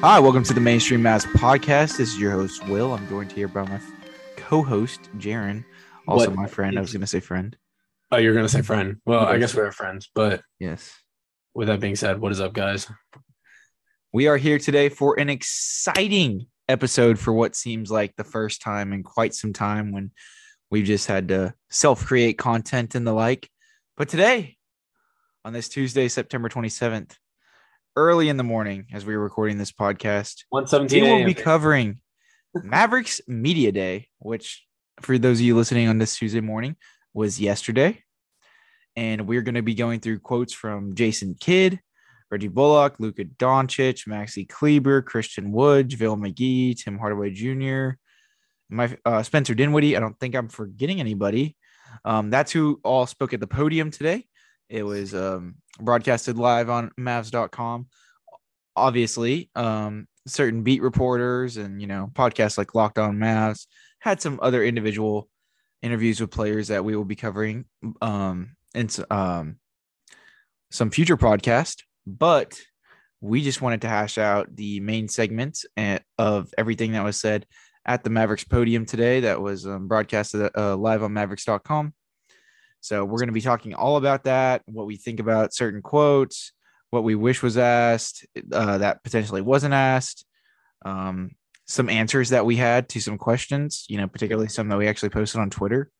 Hi, welcome to the Mainstream Mavs Podcast. This is your host, Will. I'm joined here by my co host, Jaren. Also, What? my friend. I was going to say friend. Oh, you're gonna say friend. Well, I guess we're friends. But Yes. with that being said, what is up, guys? We are here today for an exciting episode for what seems like the first time in quite some time when we've just had to self create content and the like. But today, on this Tuesday, September 27th, early in the morning, as we are recording this podcast, One we will be covering Mavericks Media Day, which for those of you listening on this Tuesday morning was yesterday. And we're going to be going through quotes from Jason Kidd, Reggie Bullock, Luka Doncic, Maxi Kleber, Christian Wood, JaVale McGee, Tim Hardaway Jr., my uh, Spencer Dinwiddie. I don't think I'm forgetting anybody. Um, that's who all spoke at the podium today. It was um, broadcasted live on Mavs.com. Obviously, um, certain beat reporters and you know podcasts like Locked On Mavs had some other individual interviews with players that we will be covering um, in um, some future podcast. But we just wanted to hash out the main segments and, of everything that was said at the Mavericks podium today that was um, broadcasted uh, live on Mavericks.com. So we're going to be talking all about that, what we think about certain quotes, what we wish was asked uh, that potentially wasn't asked, um, some answers that we had to some questions, you know, particularly some that we actually posted on Twitter.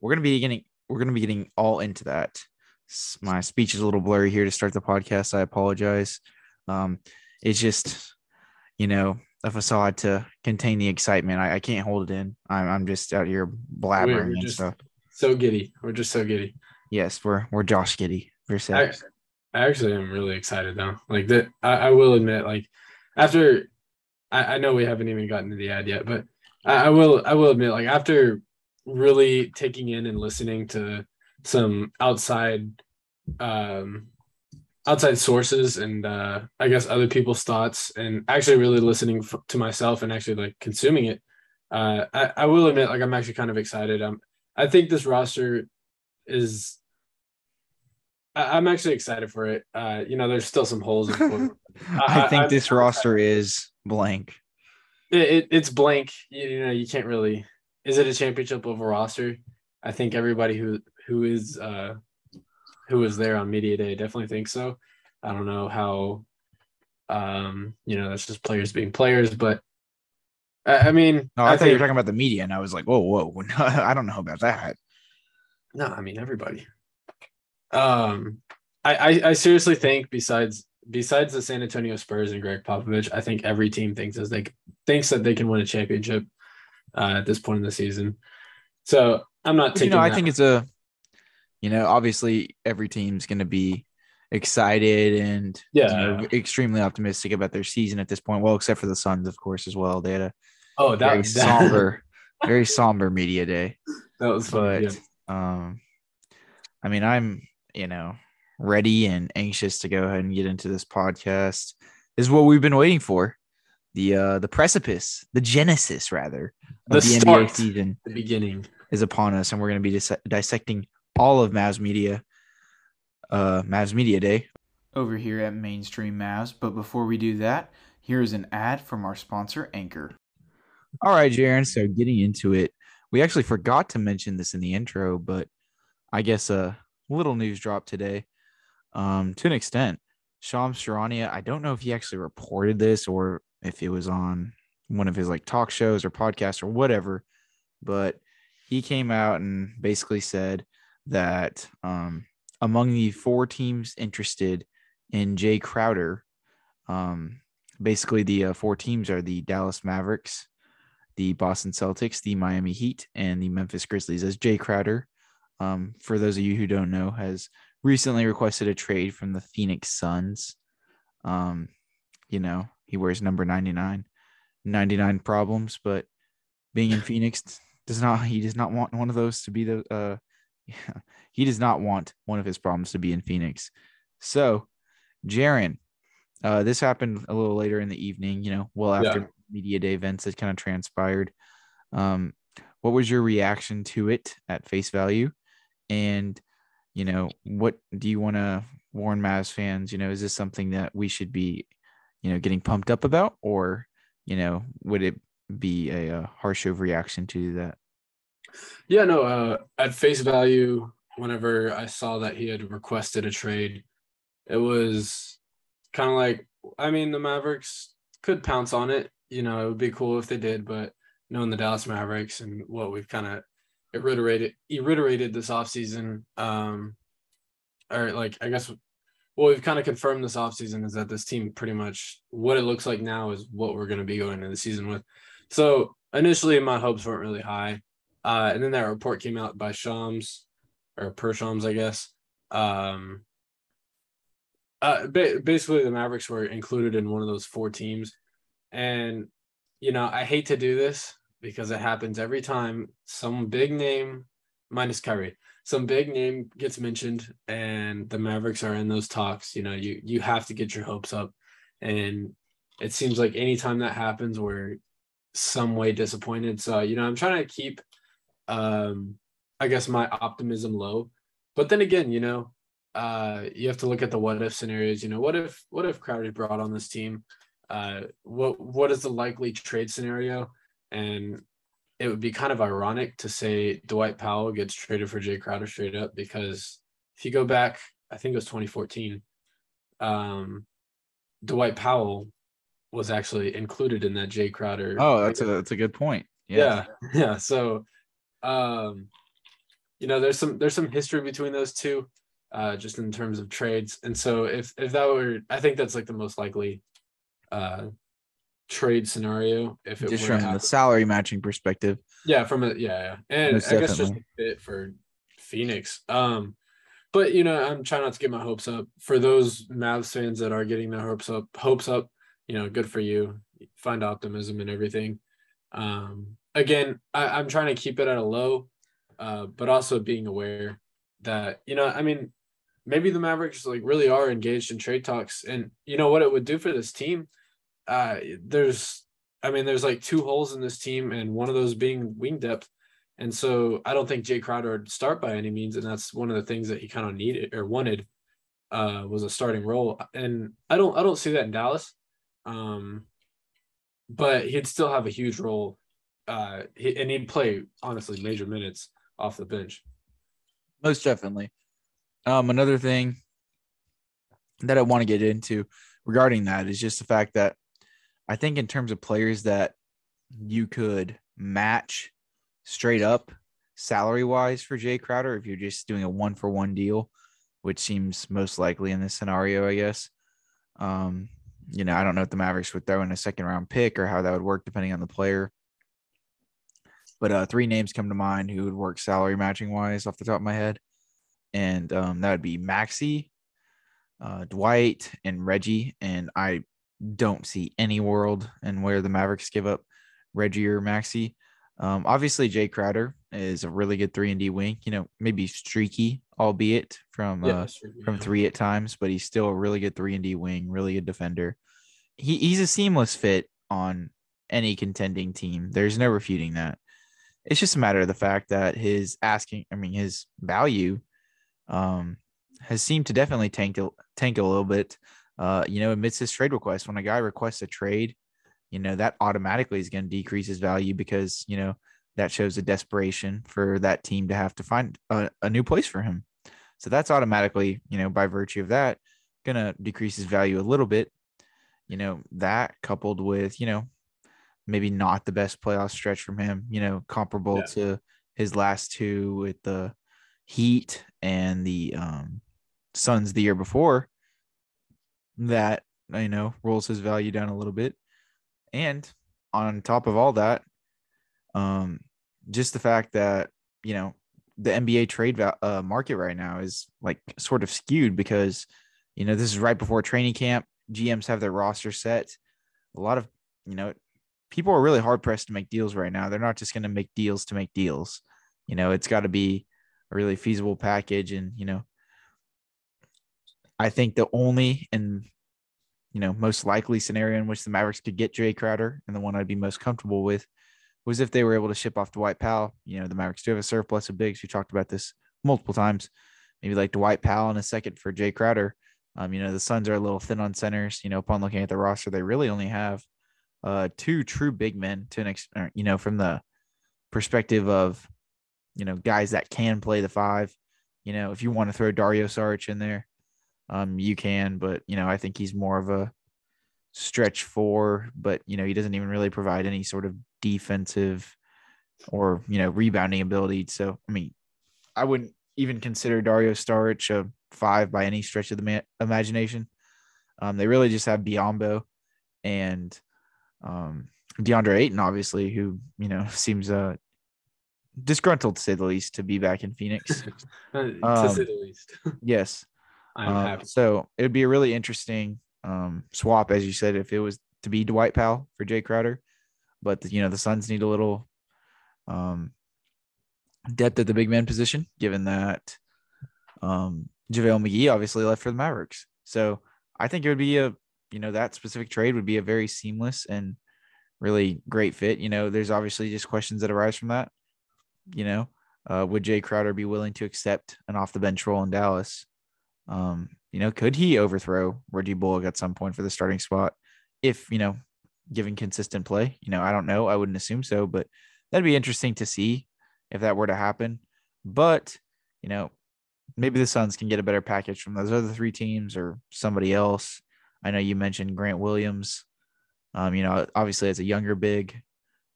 We're going to be getting we're going to be getting all into that. My speech is a little blurry here to start the podcast. I apologize. Um, it's just, you know, a facade to contain the excitement. I, I can't hold it in. I'm, I'm just out here blabbering We're and just stuff. So giddy. We're just so giddy. Yes, we're we're Josh Giddey. I. I actually am really excited though. Like that, I, I will admit, like after I, I know we haven't even gotten to the ad yet, but I, I will I will admit, like after really taking in and listening to some outside um outside sources and uh i guess other people's thoughts and actually really listening f- to myself and actually like consuming it uh I, I will admit like i'm actually kind of excited um i think this roster is I, i'm actually excited for it. Uh you know there's still some holes in it, I, I- think I'm- this I'm roster is blank. it, it's blank. You, you know you can't really is it a championship level roster? I think everybody who who is uh who was there on media day definitely thinks so. I don't know how um you know that's just players being players but i, I mean No, I, thought you were talking about the media, and I was like, whoa, whoa, I don't know about that. no i mean everybody um I, I i seriously think besides besides the san antonio spurs and greg popovich i think every team thinks as they thinks that they can win a championship uh, at this point in the season so i'm not But, you taking know, I think it's a, you know, obviously every team's going to be excited and you Yeah. know, extremely optimistic about their season at this point. Well, except for the Suns, of course, as well. They had a oh that very was that, somber, very somber media day. that was fun But um, I mean, I'm you know ready and anxious to go ahead and get into this podcast. This is what we've been waiting for. The uh the precipice, the genesis rather The of the, NBA start. season the beginning is upon us, and we're going to be dis- dissecting all of Mavs Media, uh, Mavs Media Day over here at Mainstream Mavs. But before we do that, here is an ad from our sponsor, Anchor. All right, Jaren. So getting into it, we actually forgot to mention this in the intro, but I guess a little news drop today. Um, to an extent, Shams Charania. I don't know if he actually reported this or if it was on one of his like talk shows or podcasts or whatever, but he came out and basically said that um, among the four teams interested in Jae Crowder, um, basically the uh, four teams are the Dallas Mavericks, the Boston Celtics, the Miami Heat, and the Memphis Grizzlies. As Jae Crowder, um, for those of you who don't know, has recently requested a trade from the Phoenix Suns. Um, you know, he wears number 99, 99 problems, but being in Phoenix does not he does not want one of those to be the uh yeah, he does not want one of his problems to be in Phoenix. So, Jaren, uh, this happened a little later in the evening, you know, well after Yeah. Media day events that kind of transpired. Um, what was your reaction to it at face value? And, you know, what do you want to warn Mavs fans? You know, is this something that we should be, you know, getting pumped up about, or, you know, would it be a, uh harsh overreaction to that? Yeah, no, uh, at face value, whenever I saw that he had requested a trade, it was kind of like, I mean, the Mavericks could pounce on it. You know, it would be cool if they did, but knowing the Dallas Mavericks and what we've kind of reiterated, reiterated this offseason, um, or like, I guess what we've kind of confirmed this offseason is that this team pretty much what it looks like now is what we're going to be going into the season with. So initially, my hopes weren't really high. Uh, and then that report came out by Shams or per Shams, I guess. Um, uh, ba- basically, the Mavericks were included in one of those four teams. And, you know, I hate to do this because it happens every time some big name, minus Kyrie, some big name gets mentioned and the Mavericks are in those talks. You know, you, you have to get your hopes up. And it seems like anytime that happens, we're some way disappointed. So, you know, I'm trying to keep um I guess my optimism low. But then again, you know, uh you have to look at the what if scenarios, you know, what if what if Crowder brought on this team? Uh what what is the likely trade scenario? And it would be kind of ironic to say Dwight Powell gets traded for Jae Crowder straight up because if you go back, I think it was 2014, um Dwight Powell was actually included in that Jae Crowder. Oh, that's a that's a good point. yeah, yeah. So, um, you know, there's some there's some history between those two, uh, just in terms of trades. And so, if if that were, I think that's like the most likely, uh, trade scenario. If it just from the salary matching perspective. Yeah, from a yeah, yeah. and Most I guess just a fit for Phoenix. Um, but you know, I'm trying not to get my hopes up. For those Mavs fans that are getting their hopes up, hopes up, you know, good for you. Find optimism and everything. Um, again, I, I'm trying to keep it at a low, uh, but also being aware that you know, I mean, maybe the Mavericks like really are engaged in trade talks, and you know what it would do for this team. Uh, there's I mean, there's like two holes in this team, and one of those being wing depth. And so I don't think Jae Crowder would start by any means, and that's one of the things that he kind of needed or wanted uh, was a starting role. And I don't I don't see that in Dallas, um, but he'd still have a huge role, uh, and he'd play honestly major minutes off the bench. Most definitely. Um, another thing that I want to get into regarding that is just the fact that I think in terms of players that you could match straight up salary wise for Jae Crowder if you're just doing a one for one deal, which seems most likely in this scenario, I guess. Um, you know, I don't know if the Mavericks would throw in a second round pick or how that would work depending on the player. But uh, three names come to mind who would work salary matching wise off the top of my head. And um, that would be Maxi, uh, Dwight, and Reggie. And I don't see any world in where the Mavericks give up Reggie or Maxi. Um, obviously, Jae Crowder is a really good three and D wing. You know, maybe streaky, albeit from uh, sure, from yeah. three at times, but he's still a really good three and D wing, really good defender. He he's a seamless fit on any contending team. There's no refuting that. It's just a matter of the fact that his asking, I mean, his value, um, has seemed to definitely tank a, tank a little bit. Uh, you know, amidst his trade request, when a guy requests a trade, you know that automatically is going to decrease his value because you know that shows a desperation for that team to have to find a, a new place for him. So that's automatically, you know, by virtue of that, gonna decrease his value a little bit. You know, that coupled with, you know, maybe not the best playoff stretch from him, you know, comparable Yeah. to his last two with the Heat and the um Suns the year before. That, you know, rolls his value down a little bit. And on top of all that, um, just the fact that, you know, the NBA trade uh, market right now is like sort of skewed because, you know, this is right before training camp. GMs have their roster set. A lot of, you know, people are really hard pressed to make deals right now. They're not just going to make deals to make deals. You know, it's got to be a really feasible package. And, you know, I think the only and, you know, most likely scenario in which the Mavericks could get Jae Crowder and the one I'd be most comfortable with was if they were able to ship off Dwight Powell. You know, the Mavericks do have a surplus of bigs. We talked about this multiple times. Maybe like Dwight Powell in a second for Jae Crowder. Um, you know, the Suns are a little thin on centers. You know, upon looking at the roster, they really only have uh, two true big men to an extent, you know, from the perspective of, you know, guys that can play the five. You know, if you want to throw Dario Saric in there, um, you can, but you know, I think he's more of a stretch four, but you know, he doesn't even really provide any sort of defensive or you know rebounding ability. So, I mean, I wouldn't even consider Dario Saric a five by any stretch of the ma- imagination. Um, they really just have Biyombo and um, DeAndre Ayton, obviously, who you know seems uh, disgruntled to say the least to be back in Phoenix. to Um, say the least. yes. Happy. so it would be a really interesting um, swap, as you said, if it was to be Dwight Powell for Jae Crowder. But the, you know the Suns need a little um, depth at the big man position, given that um, JaVale McGee obviously left for the Mavericks. So I think it would be a you know that specific trade would be a very seamless and really great fit. You know, there's obviously just questions that arise from that. You know, uh, would Jae Crowder be willing to accept an off the bench role in Dallas? Um, you know, could he overthrow Reggie Bullock at some point for the starting spot? If, you know, given consistent play, you know, I don't know. I wouldn't assume so, but that'd be interesting to see if that were to happen. But, you know, maybe the Suns can get a better package from those other three teams or somebody else. I know you mentioned Grant Williams. Um, you know, obviously as a younger big,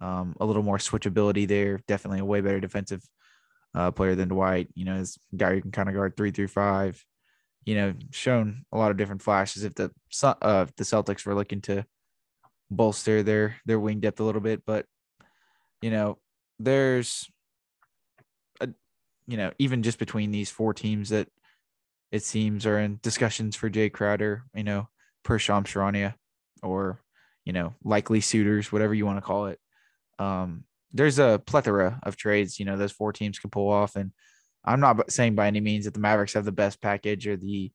um, a little more switchability there. Definitely a way better defensive uh, player than Dwight. You know, is guy who can kind of guard three through five you know, shown a lot of different flashes. If the uh, if the Celtics were looking to bolster their their wing depth a little bit, but you know, there's a you know even just between these four teams that it seems are in discussions for Jae Crowder, you know, per Shams Charania, or you know, likely suitors, whatever you want to call it. Um, there's a plethora of trades, you know, those four teams can pull off, and I'm not saying by any means that the Mavericks have the best package or the,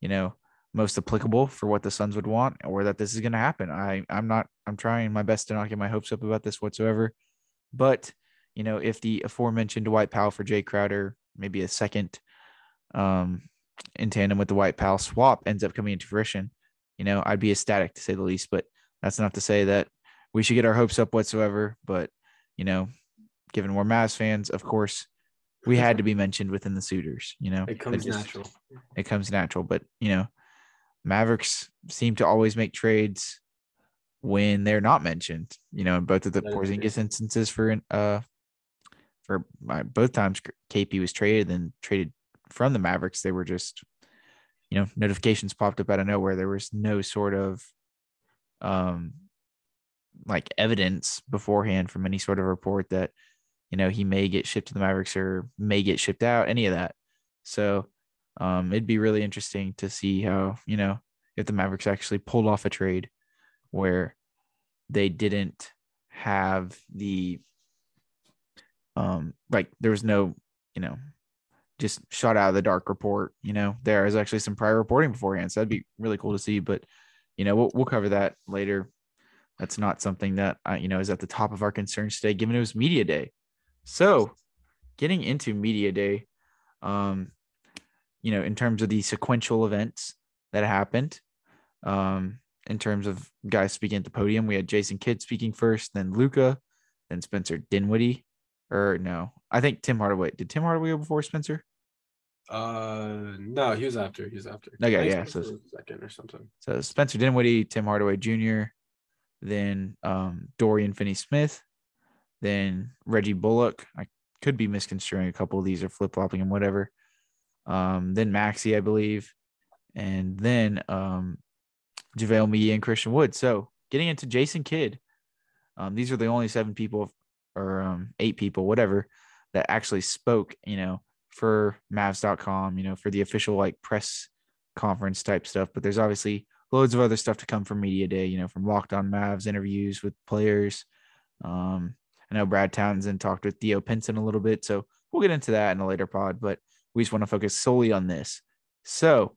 you know, most applicable for what the Suns would want or that this is going to happen. I I'm not I'm trying my best to not get my hopes up about this whatsoever. But, you know, if the aforementioned Dwight Powell for Jae Crowder, maybe a second um in tandem with the Dwight Powell swap ends up coming into fruition, you know, I'd be ecstatic to say the least, but that's not to say that we should get our hopes up whatsoever, but you know, given we're Mavs fans, of course, we had to be mentioned within the suitors, you know. It comes just- natural. It comes natural, but you know, Mavericks seem to always make trades when they're not mentioned. You know, in both of the That. Porzingis instances for uh for uh, both times KP was traded and traded from the Mavericks, they were just you know notifications popped up out of nowhere. There was no sort of um like evidence beforehand from any sort of report that you know he may get shipped to the Mavericks or may get shipped out, any of that. So um, it'd be really interesting to see how you know if the Mavericks actually pulled off a trade where they didn't have the um like there was no you know just shot out of the dark report you know there is actually some prior reporting beforehand so that'd be really cool to see but you know we'll, we'll cover that later that's not something that you know is at the top of our concerns today given it was media day so getting into media day um you know in terms of the sequential events that happened um in terms of guys speaking at the podium we had jason kidd speaking first then luka then spencer dinwiddie or no i think tim hardaway did tim hardaway go before spencer Uh, no, he was after. He was after. Okay, yeah, Spencer so- second or something. So Spencer Dinwiddie, Tim Hardaway Jr., then um, Dorian Finney Smith, then Reggie Bullock. I could be misconstruing a couple of these or flip flopping and whatever. Um, then Maxi, I believe, and then um, JaVale McGee and Christian Wood. So getting into Jason Kidd, um, these are the only seven people or um, eight people, whatever, that actually spoke, you know, for Mavs.com, you know, for the official like press conference type stuff. But there's obviously loads of other stuff to come from media day. You know, from Locked On Mavs interviews with players. Um, I know Brad Townsend talked with Theo Pinson a little bit, so we'll get into that in a later pod. But we just want to focus solely on this. So,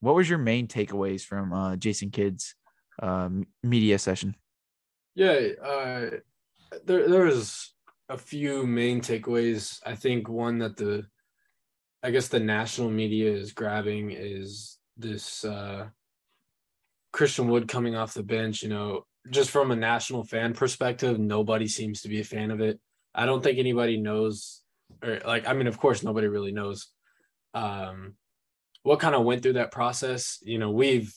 what was your main takeaways from uh, Jason Kidd's uh, media session? Yeah, uh, there there was a few main takeaways. I think one that the I guess the national media is grabbing is this uh, Christian Wood coming off the bench. You know, just from a national fan perspective, nobody seems to be a fan of it. I don't think anybody knows, or like, I mean, of course, nobody really knows um, what kind of went through that process. You know, we've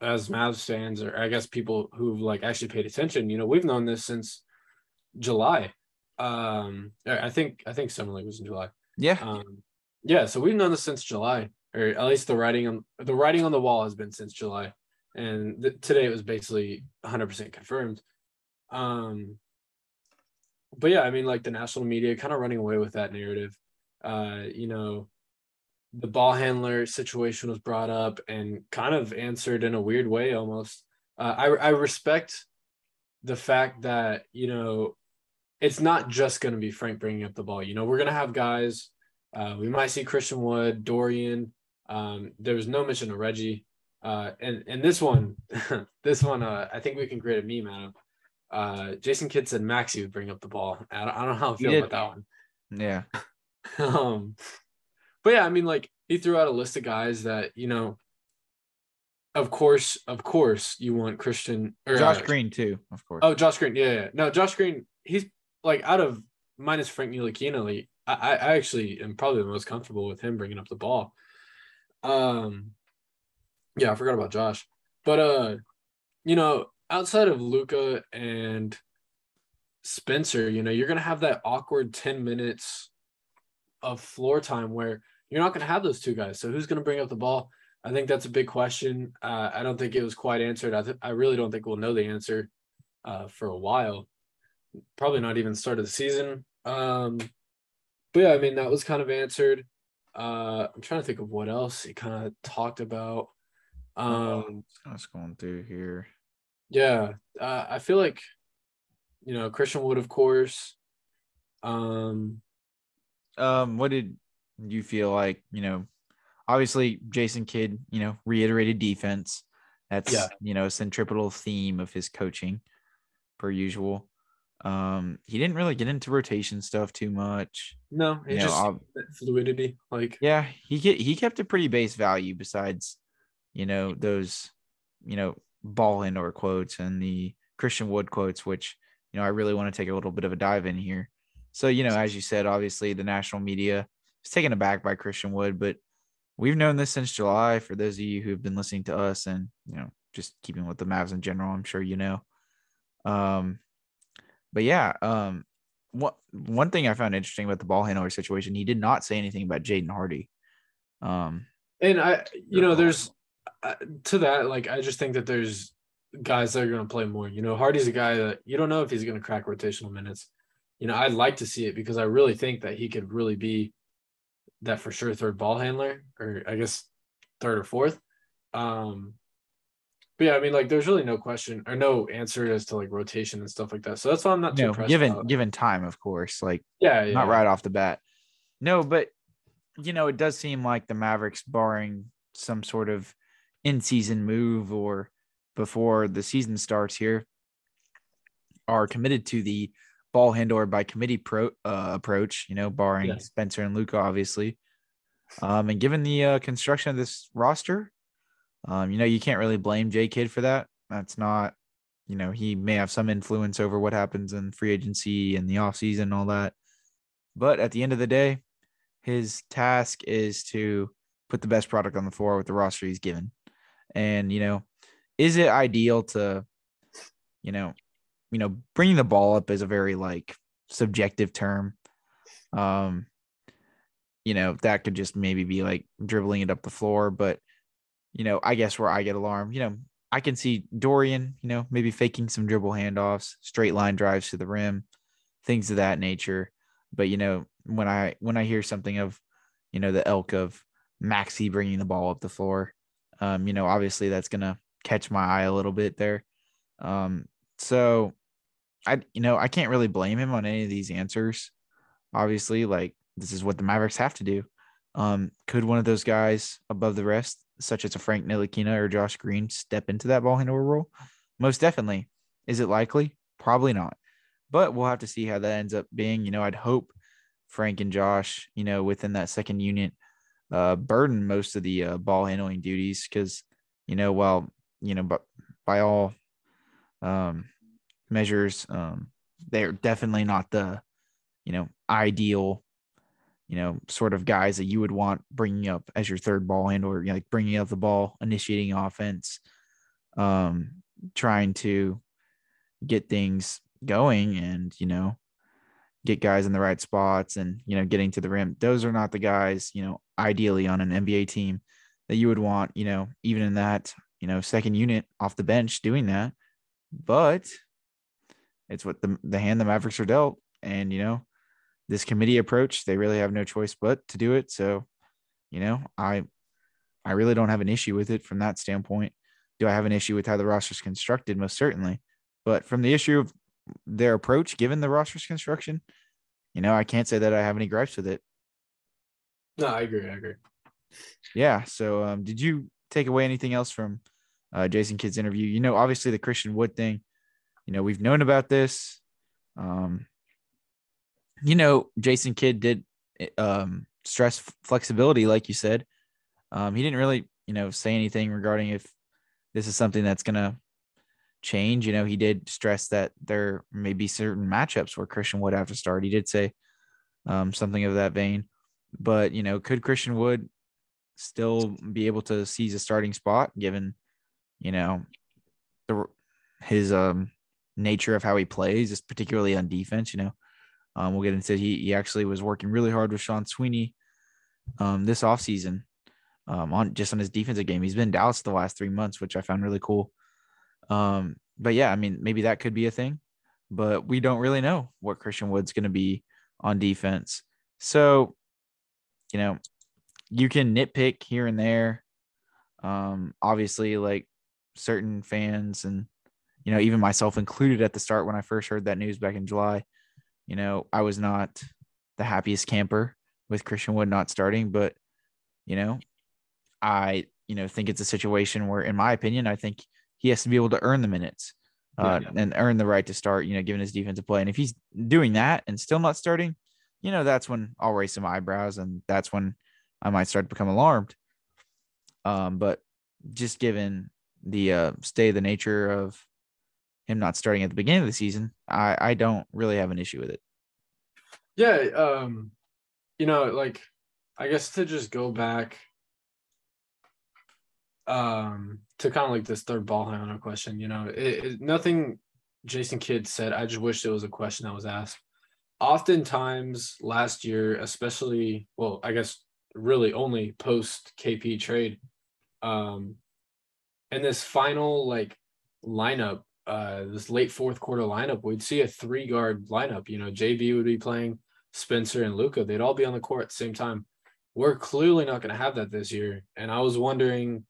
as Mavs fans, or I guess people who've like actually paid attention, you know, we've known this since July. Um, I think I think Summer League was in July. Yeah. Um, yeah. So we've known this since July, or at least the writing on the writing on the wall has been since July, and th- today it was basically 100 percent confirmed. Um, but yeah, I mean, like the national media kind of running away with that narrative. Uh, you know, the ball handler situation was brought up and kind of answered in a weird way almost. Uh, I I respect the fact that you know it's not just going to be Frank bringing up the ball. You know, we're going to have guys. Uh, we might see Christian Wood, Dorian. Um, there was no mention of Reggie. Uh, and and this one, this one, uh, I think we can create a meme out of. Uh, Jason Kidd said Maxi would bring up the ball. I don't, I don't know how I feel about that one. Yeah. um, but yeah, I mean, like he threw out a list of guys that you know. Of course, of course, you want Christian or Josh uh, Green too, of course. Oh, Josh Green. Yeah, yeah. No, Josh Green. He's like out of minus Frank Ntilikina. Like, I, I actually am probably the most comfortable with him bringing up the ball. Um, yeah, I forgot about Josh, but uh, you know, outside of Luka and Spencer, you know, you're gonna have that awkward ten minutes of floor time where you're not gonna have those two guys. So who's gonna bring up the ball? I think that's a big question. Uh, I don't think it was quite answered. I th- I really don't think we'll know the answer uh, for a while. Probably not even start of the season. Um, but yeah, I mean that was kind of answered. Uh, I'm trying to think of what else he kind of talked about. Um, Just kind of scrolling through here. yeah, uh, I feel like you know Christian Wood, of course. Um, Um, what did you feel like? You know, obviously Jason Kidd, you know, reiterated defense. That's Yeah. you know, a centripetal theme of his coaching, per usual. Um, he didn't really get into rotation stuff too much. no, You know, just ob- fluidity. Like, yeah, he get he kept a pretty base value besides, you know, those, you know, ball handler quotes and the Christian Wood quotes, which you know I really want to take a little bit of a dive in here. So you know, as you said, obviously the national media is taken aback by Christian Wood, but we've known this since July. For those of you who have been listening to us and you know just keeping with the Mavs in general, I'm sure you know. Um, but yeah, um, what one thing I found interesting about the ball handler situation, he did not say anything about Jaden Hardy. Um, and I, you know, there's uh, to that. Like, I just think that there's guys that are going to play more. You know, Hardy's a guy that you don't know if he's going to crack rotational minutes. You know, I'd like to see it because I really think that he could really be that for sure third ball handler, or I guess third or fourth. Um, but yeah, I mean, like, there's really no question or no answer as to like rotation and stuff like that. So that's why I'm not impressed given about. given time, of course, like Yeah, yeah, not right off the bat. No, but you know, it does seem like the Mavericks, barring some sort of in-season move or before the season starts here, are committed to the ball handler by committee pro uh, approach. You know, barring Yeah. Spencer and Luka, obviously. Um, and given the uh, construction of this roster, um, you know, you can't really blame J Kidd for that. That's not, you know, he may have some influence over what happens in free agency and the offseason and all that. But at the end of the day, his task is to put the best product on the floor with the roster he's given. And, you know, is it ideal to, you know, you know, bringing the ball up is a very like subjective term. Um, you know, that could just maybe be like dribbling it up the floor, but you know, I guess where I get alarmed, you know, I can see Dorian, you know, maybe faking some dribble handoffs, straight line drives to the rim, things of that nature. But you know, when I when I hear something of, you know, the elk of Maxi bringing the ball up the floor, um, you know, obviously that's gonna catch my eye a little bit there. Um, so I, you know, I can't really blame him on any of these answers. Obviously, like this is what the Mavericks have to do. Um, could one of those guys above the rest, such as a Frank Ntilikina or Josh Green, step into that ball handler role? Most definitely. Is it likely? Probably not. But we'll have to see how that ends up being. You know, I'd hope Frank and Josh, you know, within that second unit, uh, burden most of the uh, ball handling duties because, you know, while, you know, but by all um, measures, um, they're definitely not the, you know, ideal, you know, sort of guys that you would want bringing up as your third ball handler, you know, like bringing up the ball, initiating offense, um, trying to get things going and, you know, get guys in the right spots and, you know, getting to the rim. Those are not the guys, you know, ideally on an NBA team that you would want, you know, even in that, you know, second unit off the bench doing that. But it's what the, the hand the Mavericks are dealt. And, you know, this committee approach, they really have no choice but to do it. So, you know, I I really don't have an issue with it from that standpoint. Do I have an issue with how the roster is constructed? Most certainly. But from the issue of their approach, given the roster's construction, you know, I can't say that I have any gripes with it. No, I agree. I agree. Yeah. So, um, did you take away anything else from uh, Jason Kidd's interview? You know, obviously the Christian Wood thing. You know, we've known about this. Um, you know, Jason Kidd did um, stress flexibility, like you said. Um, he didn't really, you know, say anything regarding if this is something that's going to change. You know, he did stress that there may be certain matchups where Christian Wood have to start. He did say um, something of that vein. But, you know, could Christian Wood still be able to seize a starting spot given, you know, the his um nature of how he plays, just particularly on defense, you know. Um, we'll get into it. he he actually was working really hard with Sean Sweeney um this offseason um on just on his defensive game. He's been in Dallas the last three months, which I found really cool. Um, but yeah, I mean, maybe that could be a thing, but we don't really know what Christian Wood's going to be on defense. So, you know, you can nitpick here and there. Um, obviously, like certain fans and, you know, even myself included at the start when I first heard that news back in July, you know, I was not the happiest camper with Christian Wood not starting, but, you know, I, you know, think it's a situation where, in my opinion, I think he has to be able to earn the minutes uh, yeah, yeah. and earn the right to start, you know, given his defensive play. And if he's doing that and still not starting, you know, that's when I'll raise some eyebrows and that's when I might start to become alarmed. Um, but just given the uh, state of the nature of him not starting at the beginning of the season, I, I don't really have an issue with it. Yeah. Um, you know, like, I guess to just go back um, to kind of like this third ball handler question, you know, it, it, nothing Jason Kidd said. I just wish it was a question that was asked. Oftentimes last year, especially, well, I guess really only post KP trade, um, in this final like lineup, uh, this late fourth quarter lineup, we'd see a three guard lineup. You know, JB would be playing Spencer and Luca. They'd all be on the court at the same time. We're clearly not going to have that this year. And I was wondering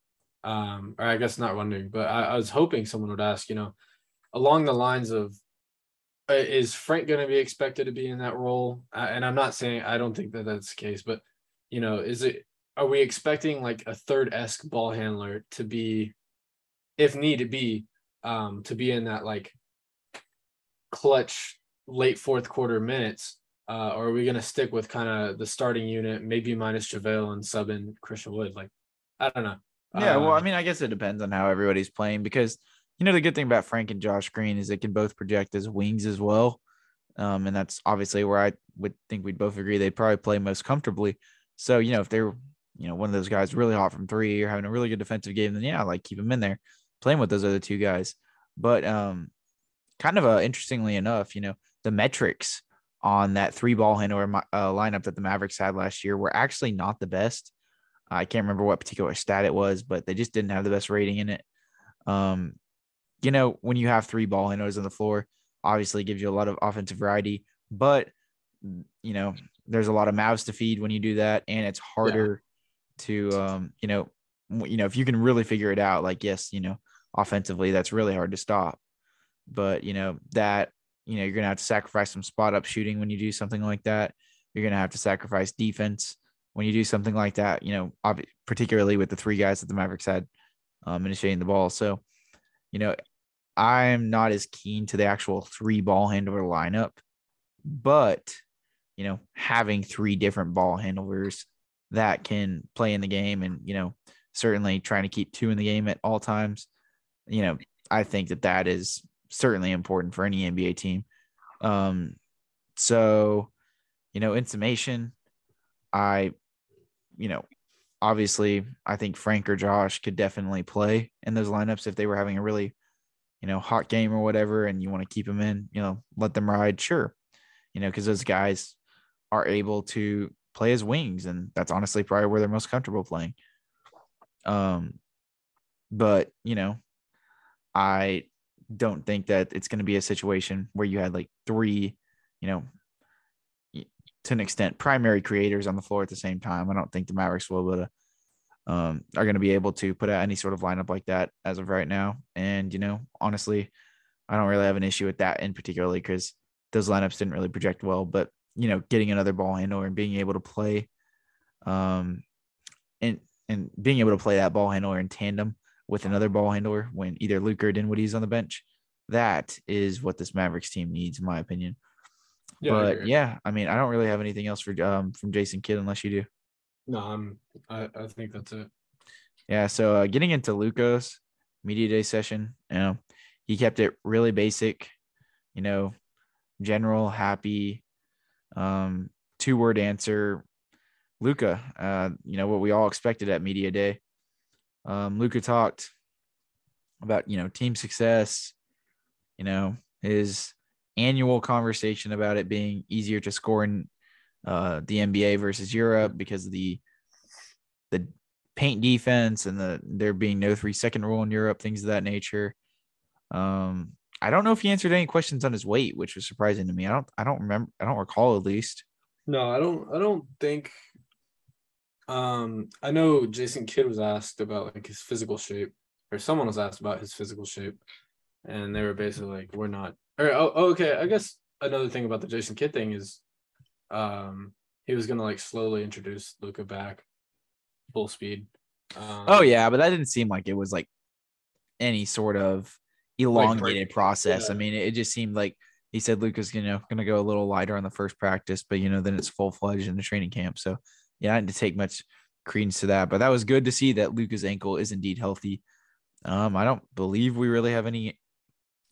um, or I guess not wondering, but I, I was hoping someone would ask, you know, along the lines of, is Frank going to be expected to be in that role? and I'm not saying I don't think that that's the case, but you know, is it? Are we expecting like a third esque ball handler to be, if need to be, um, to be in that like clutch late fourth quarter minutes? Uh, or are we going to stick with kind of the starting unit, maybe minus JaVale and sub in Christian Wood? Like, I don't know. Yeah, well, I um, mean, I guess it depends on how everybody's playing because you know the good thing about Frank and Josh Green is they can both project as wings as well, um, and that's obviously where I would think we'd both agree they'd probably play most comfortably. So you know if they're you know one of those guys really hot from three or having a really good defensive game, then yeah, like keep them in there playing with those other two guys. But um, kind of uh, interestingly enough, you know the metrics on that three ball handler uh, lineup that the Mavericks had last year were actually not the best. I can't remember what particular stat it was, but they just didn't have the best rating in it. Um, you know, when you have three ball handlers on the floor, obviously gives you a lot of offensive variety, but you know, there's a lot of mouths to feed when you do that, and it's harder yeah. to, um, you know, you know, if you can really figure it out, like yes, you know, offensively, that's really hard to stop. But you know that you know you're gonna have to sacrifice some spot up shooting when you do something like that. You're gonna have to sacrifice defense when you do something like that. You know, particularly with the three guys that the Mavericks had um, initiating the ball. So, you know, I'm not as keen to the actual three ball handler lineup, but you know, having three different ball handlers that can play in the game and you know certainly trying to keep two in the game at all times you know i think that that is certainly important for any nba team. Um so you know in summation i you know obviously i think frank or josh could definitely play in those lineups if they were having a really you know hot game or whatever and you want to keep them in you know let them ride sure you know because those guys are able to play as wings, and that's honestly probably where they're most comfortable playing. Um, but you know, I don't think that it's going to be a situation where you had like three, you know, to an extent, primary creators on the floor at the same time. I don't think the Mavericks will, but um, are going to be able to put out any sort of lineup like that as of right now. And you know, honestly, I don't really have an issue with that in particularly because those lineups didn't really project well. But you know, getting another ball handler and being able to play, um, and and being able to play that ball handler in tandem with another ball handler when either Luke or Dinwiddie's on the bench, that is what this Mavericks team needs, in my opinion. Yeah, but I yeah, I mean, I don't really have anything else for um from Jason Kidd unless you do. No, I'm. I, I think that's it. Yeah. So uh, getting into Luka's media day session, you know, he kept it really basic. You know, general, happy, um, two word answer, Luka, Uh, you know what we all expected at media day. Um, Luka talked about you know team success. You know his annual conversation about it being easier to score in uh, the NBA versus Europe because of the the paint defense and the there being no three second rule in Europe, things of that nature. Um, I don't know if he answered any questions on his weight, which was surprising to me. I don't I don't remember I don't recall at least. No, I don't I don't think um I know Jason Kidd was asked about like his physical shape or someone was asked about his physical shape and they were basically like we're not or oh, oh okay, I guess another thing about the Jason Kidd thing is um he was going to like slowly introduce Luka back full speed. Um, oh yeah, but that didn't seem like it was like any sort of elongated process. Yeah. I mean, it just seemed like he said Luka's you know going to go a little lighter on the first practice, but you know then it's full fledged in the training camp. So yeah, I didn't take much credence to that, but that was good to see that Luka's ankle is indeed healthy. Um, I don't believe we really have any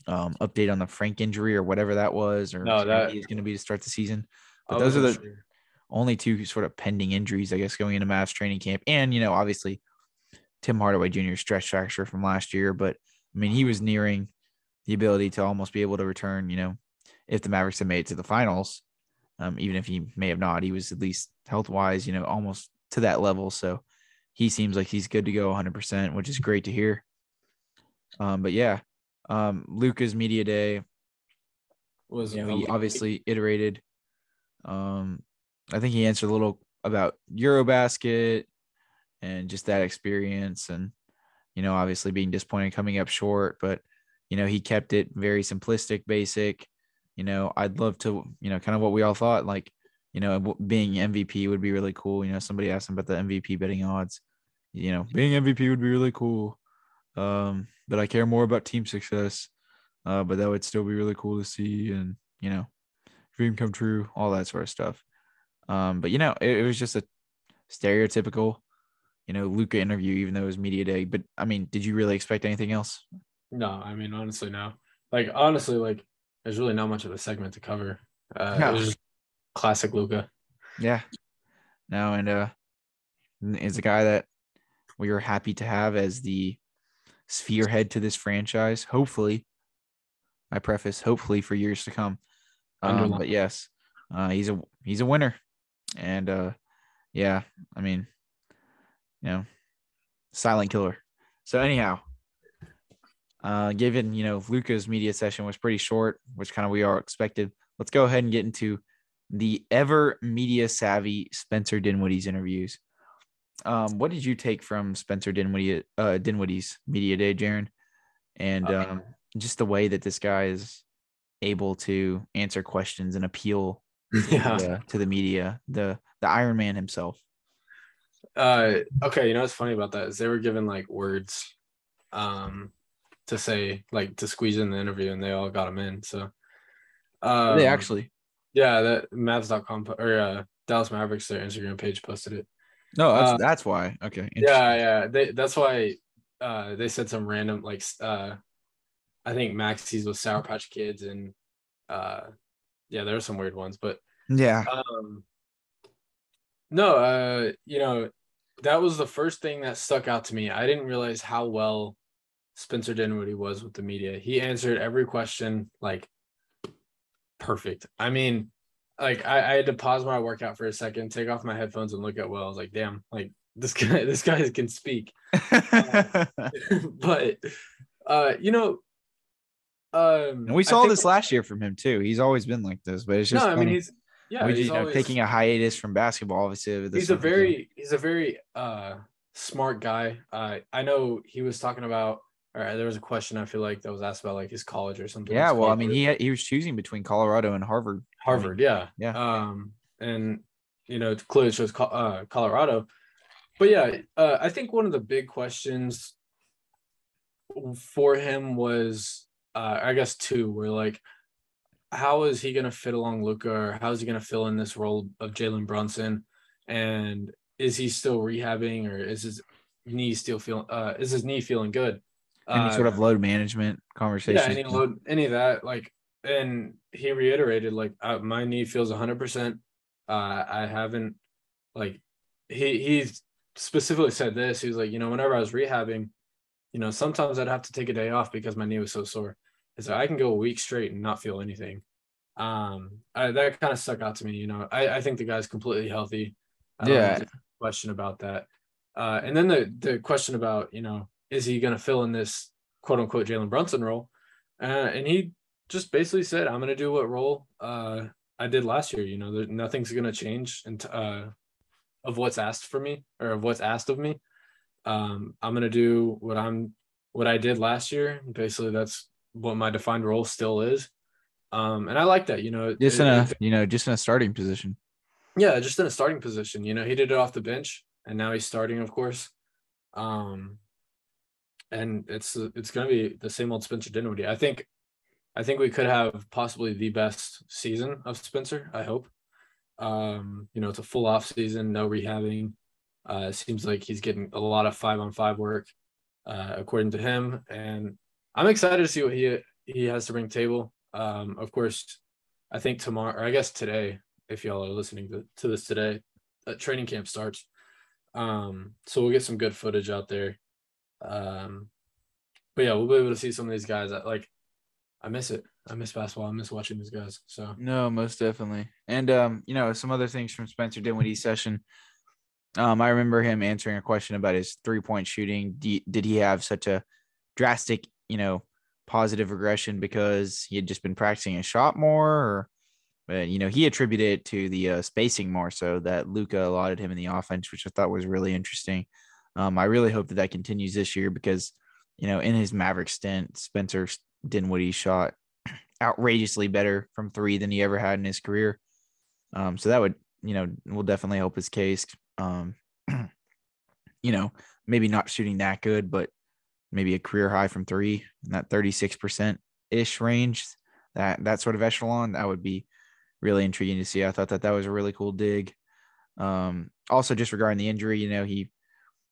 um update on the Frank injury or whatever that was, or no, that is going to be to start the season. But those are the sure. only two sort of pending injuries, I guess, going into Mavs training camp, and you know, obviously Tim Hardaway Jr. stretch fracture from last year, but I mean, he was nearing the ability to almost be able to return, you know, if the Mavericks had made it to the finals, um, even if he may have not, he was at least health wise, you know, almost to that level. So he seems like he's good to go 100%, which is great to hear. Um, but yeah, um, Luka's media day was you know, he obviously iterated. Um, I think he answered a little about Eurobasket and just that experience and you know, obviously being disappointed coming up short, but you know, he kept it very simplistic, basic. You know, I'd love to, you know, kind of what we all thought, like, you know, being MVP would be really cool. You know, somebody asked him about the MVP betting odds. You know, being MVP would be really cool. Um, but I care more about team success. Uh, but that would still be really cool to see and, you know, dream come true, all that sort of stuff. Um, but you know, it, it was just a stereotypical you know, Luka interview, even though it was media day. But I mean, did you really expect anything else? No, I mean, honestly, no. Like, honestly, like, there's really not much of a segment to cover. Uh, no. It was just classic Luka. Yeah. No, and uh, is a guy that we are happy to have as the spearhead to this franchise. Hopefully, I preface, hopefully for years to come. Um, but yes, uh, he's a he's a winner, and uh, yeah, I mean, you know, silent killer. So anyhow, uh, given you know Luka's media session was pretty short, which kind of we are expected. Let's go ahead and get into the ever media savvy Spencer Dinwiddie's interviews. Um, what did you take from Spencer Dinwiddie, uh, Dinwiddie's media day, Jaren? and Uh, um, just the way that this guy is able to answer questions and appeal yeah. uh, to the media, the the Iron Man himself. Uh, okay, you know what's funny about that is they were given like words, um, to say like to squeeze in the interview, and they all got them in. So, um, they actually yeah, that Mavs.com or uh, Dallas Mavericks their Instagram page posted it. No, that's uh, that's why. Okay, Yeah, yeah, they that's why uh they said some random like uh, I think Maxi's with Sour Patch Kids and uh, yeah, there are some weird ones, but yeah, um no uh you know that was the first thing that stuck out to me. I didn't realize how well spencer dinwiddie was with the media. He answered every question like perfect. I mean like I, I had to pause my workout for a second take off my headphones and look at will i was like damn like this guy this guy can speak but uh you know um and we saw this last year from him too. He's always been like this, but it's just no i mean funny. he's yeah we he's just, you know, always- taking a hiatus from basketball. Obviously, he's a thing. very he's a very uh smart guy uh i know he was talking about all right, there was a question i feel like that was asked about like his college or something yeah. Well, I mean, he had, he was choosing between Colorado and Harvard. Harvard yeah. Yeah. um and you know it clearly shows uh colorado. But yeah uh i think one of the big questions for him was uh i guess two were like how is he going to fit along Luka or how is he going to fill in this role of Jalen Brunson? And is he still rehabbing or is his knee still feeling uh is his knee feeling good? Any Uh, sort of load management conversation. yeah any load any of that like and he reiterated like uh, my knee feels 100% uh i haven't like he he specifically said this. He was like you know whenever i was rehabbing you know sometimes i'd have to take a day off because my knee was so sore. Is i can go a week straight and not feel anything. Um I, that kind of stuck out to me you know. I i think the guy's completely healthy. I Yeah. question about that. Uh and then the the question about you know is he going to fill in this quote unquote jalen brunson role? Uh, and he just basically said, "I'm going to do what role uh, I did last year. You know, there, nothing's going to change and uh, of what's asked for me or of what's asked of me. Um, I'm going to do what I'm what I did last year. Basically, that's what my defined role still is. Um, and I like that. You know, just it- in a it- you know just in a starting position. yeah, just in a starting position. You know, he did it off the bench, and now he's starting, of course. Um, and it's it's going to be the same old Spencer Dinwiddie. I think, I think we could have possibly the best season of Spencer. I hope. Um, you know, it's a full off season, no rehabbing. Uh, it seems like he's getting a lot of five on five work, uh, according to him, and I'm excited to see what he he has to bring table. Um, of course, I think tomorrow, or I guess today, if y'all are listening to, to this today, uh, training camp starts. Um, so we'll get some good footage out there. Um, but yeah, we'll be able to see some of these guys. Like, I miss it. I miss basketball. I miss watching these guys. So No, most definitely. And um, you know, some other things from Spencer Dinwiddie's session. Um, I remember him answering a question about his three point shooting. D- did he have such a drastic, you know, positive regression because he had just been practicing a shot more, or, but you know, he attributed it to the uh, spacing more so that Luka allotted him in the offense, which I thought was really interesting. Um, I really hope that that continues this year because, you know, in his Maverick stint, Spencer Dinwiddie shot outrageously better from three than he ever had in his career. Um, so that would, you know, will definitely help his case. Um, you know, maybe not shooting that good, but maybe a career high from three in that 36% ish range, that, that sort of echelon, that would be really intriguing to see. I thought that that was a really cool dig. Um, also just regarding the injury, you know, he,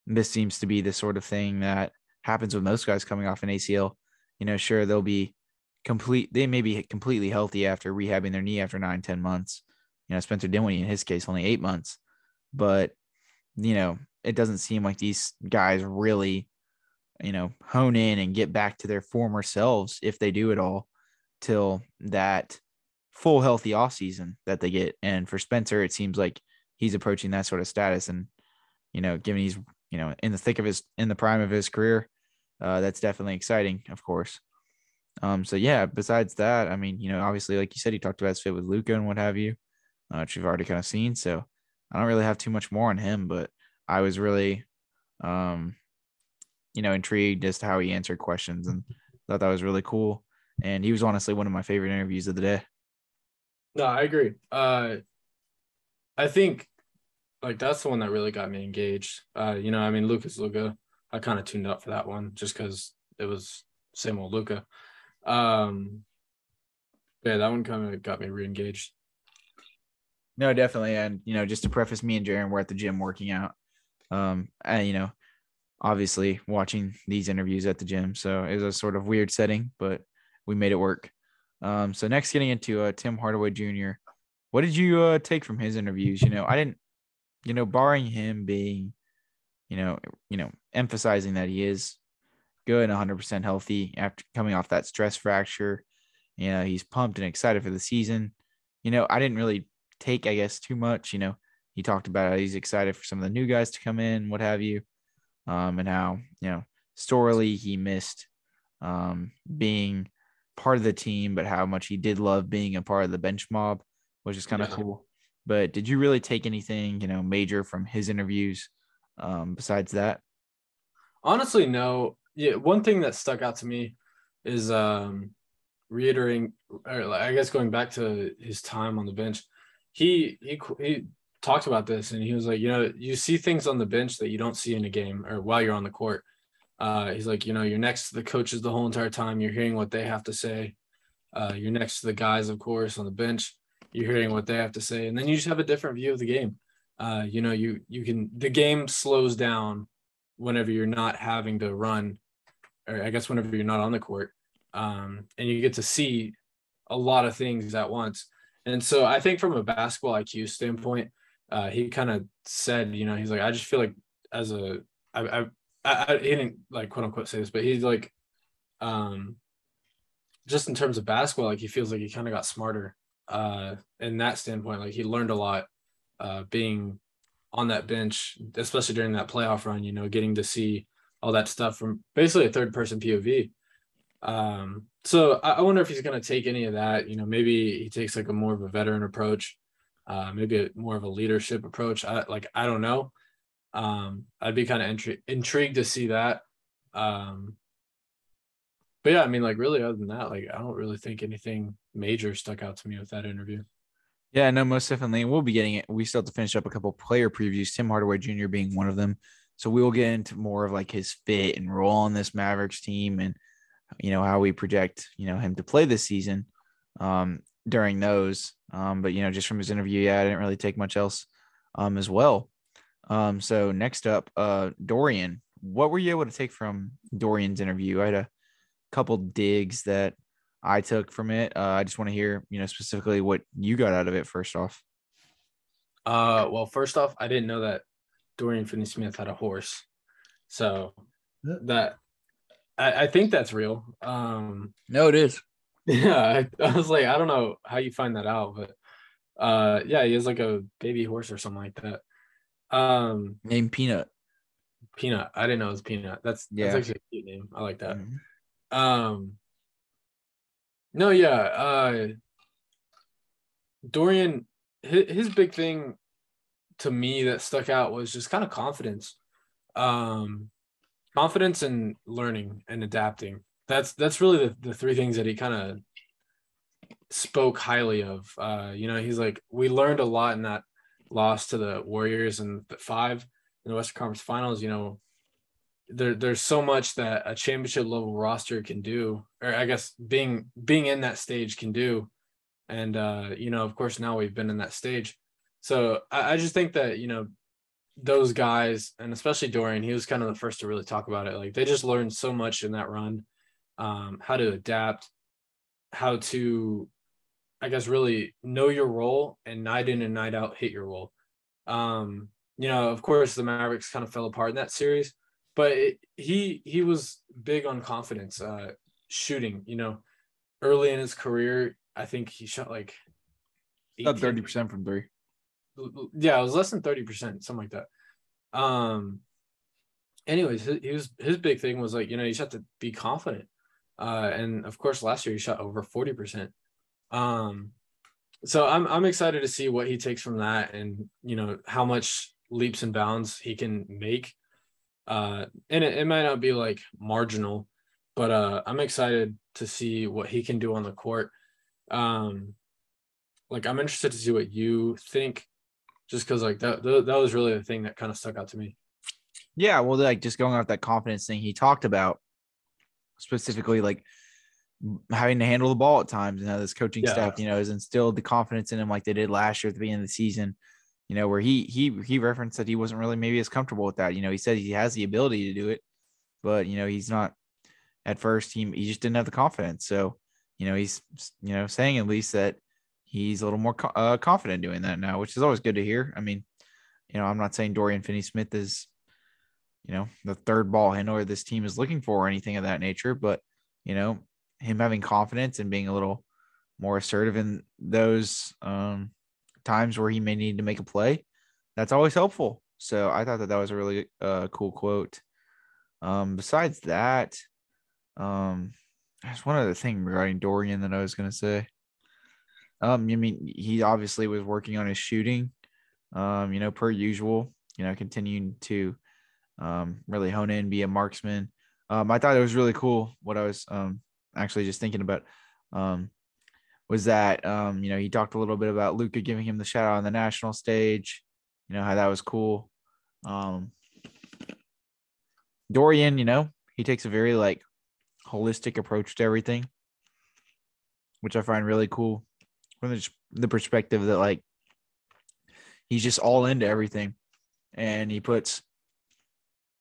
this seems to be the sort of thing that happens with most guys coming off an ACL. You know, sure, they'll be complete, they may be completely healthy after rehabbing their knee after nine, 10 months. You know, Spencer Dinwiddie, in his case, only eight months. But, you know, it doesn't seem like these guys really, you know, hone in and get back to their former selves if they do it all till that full healthy off season that they get. And for Spencer, it seems like he's approaching that sort of status. And, you know, given he's, you know, in the thick of his, in the prime of his career, uh, that's definitely exciting, of course. Um, so yeah, besides that, I mean, you know, obviously, like you said, he talked about his fit with Luka and what have you, uh, which you've already kind of seen. So I don't really have too much more on him, but I was really, um, you know, intrigued as to how he answered questions and thought that was really cool. And he was honestly one of my favorite interviews of the day. No, I agree. Uh, I think like that's the one that really got me engaged. Uh, you know, I mean, Luka's Luka, I kind of tuned up for that one just because it was same old Luka. Um, yeah, that one kind of got me re-engaged. No, definitely. And you know, just to preface, me and Jaren were at the gym working out. Um, and you know, obviously watching these interviews at the gym, so it was a sort of weird setting, but we made it work. Um, so next, getting into uh, Tim Hardaway Jr. What did you uh, take from his interviews? You know, I didn't, you know, barring him being, you know, you know, emphasizing that he is good and 100% healthy after coming off that stress fracture. You know, he's pumped and excited for the season. You know, I didn't really take, I guess, too much. You know, he talked about how he's excited for some of the new guys to come in, what have you, um, and how you know Storley he missed um, being part of the team, but how much he did love being a part of the bench mob, which is kind of yeah. cool. But did you really take anything, you know, major from his interviews um, besides that? Honestly, no. Yeah, one thing that stuck out to me is um, reiterating, or I guess going back to his time on the bench. He he he talked about this and he was like, you know, you see things on the bench that you don't see in a game or while you're on the court. Uh, he's like, you know, you're next to the coaches the whole entire time. You're hearing what they have to say. Uh, you're next to the guys, of course, on the bench. You're hearing what they have to say, and then you just have a different view of the game. Uh, you know, you you can the game slows down whenever you're not having to run, or I guess whenever you're not on the court, um, and you get to see a lot of things at once. And so I think from a basketball IQ standpoint, uh, he kind of said, you know, he's like, I just feel like as a, I, I, I, he didn't like quote unquote say this, but he's like, um, just in terms of basketball, like he feels like he kind of got smarter, uh, in that standpoint. Like he learned a lot, uh, being on that bench, especially during that playoff run. You know, getting to see all that stuff from basically a third person POV. Um, so I, I wonder if he's going to take any of that. You know, maybe he takes like a more of a veteran approach uh, maybe a, more of a leadership approach. I, like I don't know. Um, I'd be kind of intri- intrigued to see that. Um, but yeah, I mean, like really, other than that, like I don't really think anything major stuck out to me with that interview. Yeah, no, most definitely. We'll be getting it. We still have to finish up a couple player previews. Tim Hardaway Jr. being one of them. So we will get into more of like his fit and role on this Mavericks team, and you know how we project you know him to play this season. Um, during those. Um, but you know, just from his interview, yeah, I didn't really take much else um, as well. Um, so next up, uh, Dorian. What were you able to take from Dorian's interview? I had a couple digs that I took from it. Uh, I just want to hear, you know, specifically what you got out of it. First off. Uh, well, first off, I didn't know that Dorian Finney-Smith had a horse, so that I, I think that's real. Um, no, it is. Yeah, I, I, was like, I don't know how you find that out, but uh, yeah, he has like a baby horse or something like that. Um, named Peanut. Peanut. I didn't know it was Peanut. That's yeah. that's actually a cute name. I like that. Mm-hmm. Um, no, yeah. Uh, Dorian, his, big thing to me that stuck out was just kind of confidence. Um, confidence and learning and adapting that's that's really the, the three things that he kind of spoke highly of. Uh, you know, he's like, we learned a lot in that loss to the Warriors and the five in the Western Conference Finals. You know, there there's so much that a championship level roster can do, or I guess being being in that stage can do. And uh, you know, of course, now we've been in that stage. So I, I just think that, you know, those guys, and especially Dorian, he was kind of the first to really talk about it. Like they just learned so much in that run um, how to adapt, how to, I guess, really know your role and night in and night out hit your role. Um, you know, of course, the Mavericks kind of fell apart in that series, but it, he he was big on confidence, uh, shooting. You know, early in his career, I think he shot like thirty percent from three. Yeah, it was less than thirty percent, something like that. Um. Anyways, his, his his big thing was like you know you just have to be confident. Uh, and of course, last year he shot over 40%. Um, so I'm, I'm excited to see what he takes from that and, you know, how much leaps and bounds he can make. Uh, and it, it might not be like marginal, but uh, I'm excited to see what he can do on the court. Um, like I'm interested to see what you think, just because like that that was really the thing that kind of stuck out to me. Yeah, well, like just going off that confidence thing he talked about, specifically like having to handle the ball at times, and how this coaching yeah. staff, you know, has instilled the confidence in him like they did last year at the beginning of the season. You know, where he he he referenced that he wasn't really maybe as comfortable with that. You know, he said he has the ability to do it, but you know he's not. At first, he he just didn't have the confidence. So, you know, he's you know saying at least that he's a little more uh, confident doing that now, which is always good to hear. I mean, you know, I'm not saying Dorian Finney-Smith is, you know, the third ball handler this team is looking for or anything of that nature, but you know, him having confidence and being a little more assertive in those um, times where he may need to make a play, that's always helpful. So I thought that that was a really uh, cool quote. Um, besides that, um, there's one other thing regarding Dorian that I was going to say. Um, I mean, he obviously was working on his shooting, um, you know, per usual, you know, continuing to um, really hone in, be a marksman. Um, I thought it was really cool. What I was um, actually just thinking about um, was that, um, you know, he talked a little bit about Luka giving him the shout out on the national stage, you know, how that was cool. Um, Dorian, you know, he takes a very like holistic approach to everything, which I find really cool from the, the perspective that like he's just all into everything and he puts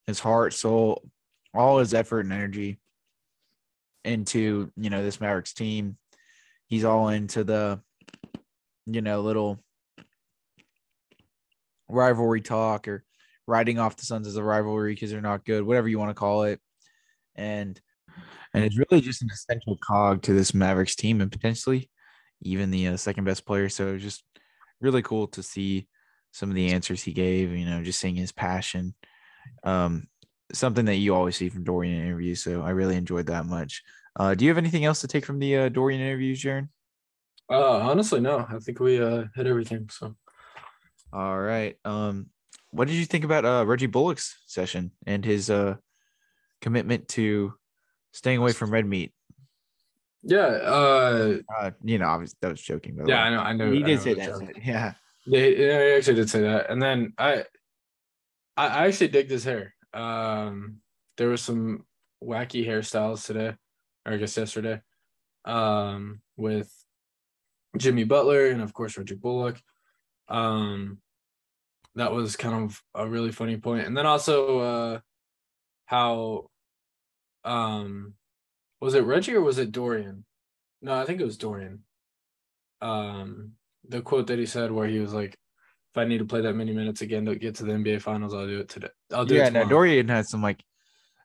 his heart, soul, all his effort and energy into, you know, this Mavericks team. He's all into the, you know, little rivalry talk or writing off the Suns as a rivalry because they're not good, whatever you want to call it. And and it's really just an essential cog to this Mavericks team and potentially even the uh, second best player. So just really cool to see some of the answers he gave. You know, just seeing his passion, um, something that you always see from Dorian in interviews. So I really enjoyed that much. Uh, do you have anything else to take from the uh, Dorian interviews, Jaren? Uh, honestly, no. I think we uh, hit everything. So, all right. Um, what did you think about uh, Reggie Bullock's session and his uh, commitment to staying away from red meat? Yeah. Uh, uh you know, obviously that was joking. yeah, I know. I know. He I did know say that. Yeah. Yeah, he actually did say that. And then I, I actually dig this hair. Um, there was some wacky hairstyles today, or I guess yesterday, um, with Jimmy Butler and of course Reggie Bullock. Um, that was kind of a really funny point. And then also uh, how um was it Reggie or was it Dorian? No, I think it was Dorian. Um, the quote that he said where he was like, "If I need to play that many minutes again to get to the NBA Finals, I'll do it today. I'll do yeah, it." Yeah, no, Dorian had some like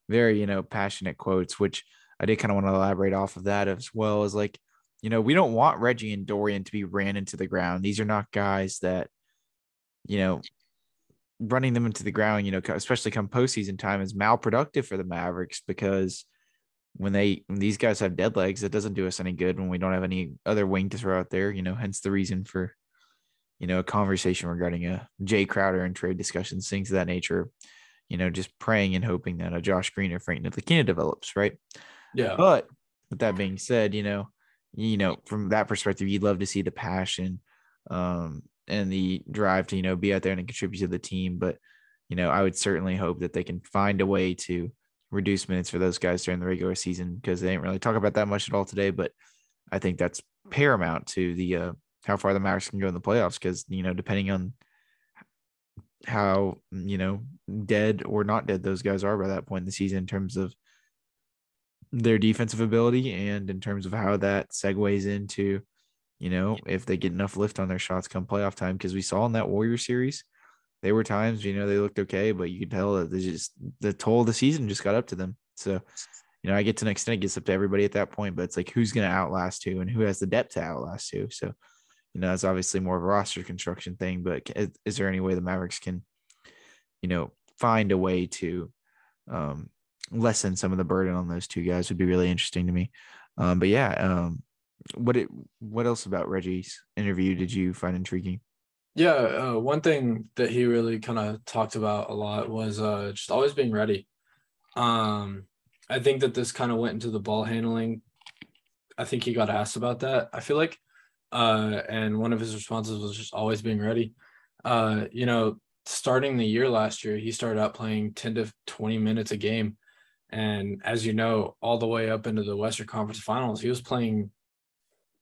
very you know passionate quotes, which I did kind of want to elaborate off of that as well as like, you know, we don't want Reggie and Dorian to be ran into the ground. These are not guys that, you know, running them into the ground, you know, especially come postseason time is malproductive for the Mavericks because when they when these guys have dead legs, it doesn't do us any good when we don't have any other wing to throw out there. You know, hence the reason for you know a conversation regarding a Jae Crowder and trade discussions, things of that nature. You know, just praying and hoping that a Josh Green or Frank Ntilikina develops, right? Yeah. But with that being said, you know, you know, from that perspective, you'd love to see the passion um, and the drive to you know be out there and contribute to the team. But you know, I would certainly hope that they can find a way to reduce minutes for those guys during the regular season because they didn't really talk about that much at all today. But I think that's paramount to the uh, how far the Mavericks can go in the playoffs because you know depending on how you know dead or not dead those guys are by that point in the season in terms of their defensive ability and in terms of how that segues into you know if they get enough lift on their shots come playoff time because we saw in that Warrior series there were times, you know, they looked okay, but you could tell that they just the toll of the season just got up to them. So, you know, I get to an extent it gets up to everybody at that point, but it's like who's going to outlast who and who has the depth to outlast who. So, you know, that's obviously more of a roster construction thing. But is, is there any way the Mavericks can, you know, find a way to um, lessen some of the burden on those two guys would be really interesting to me. Um, but yeah, um, what it what else about Reggie's interview did you find intriguing? Yeah, uh, one thing that he really kind of talked about a lot was uh, just always being ready. Um, I think that this kind of went into the ball handling. I think he got asked about that. I feel like, uh, and one of his responses was just always being ready. Uh, you know, starting the year last year, he started out playing 10 to 20 minutes a game. And as you know, all the way up into the Western Conference Finals, he was playing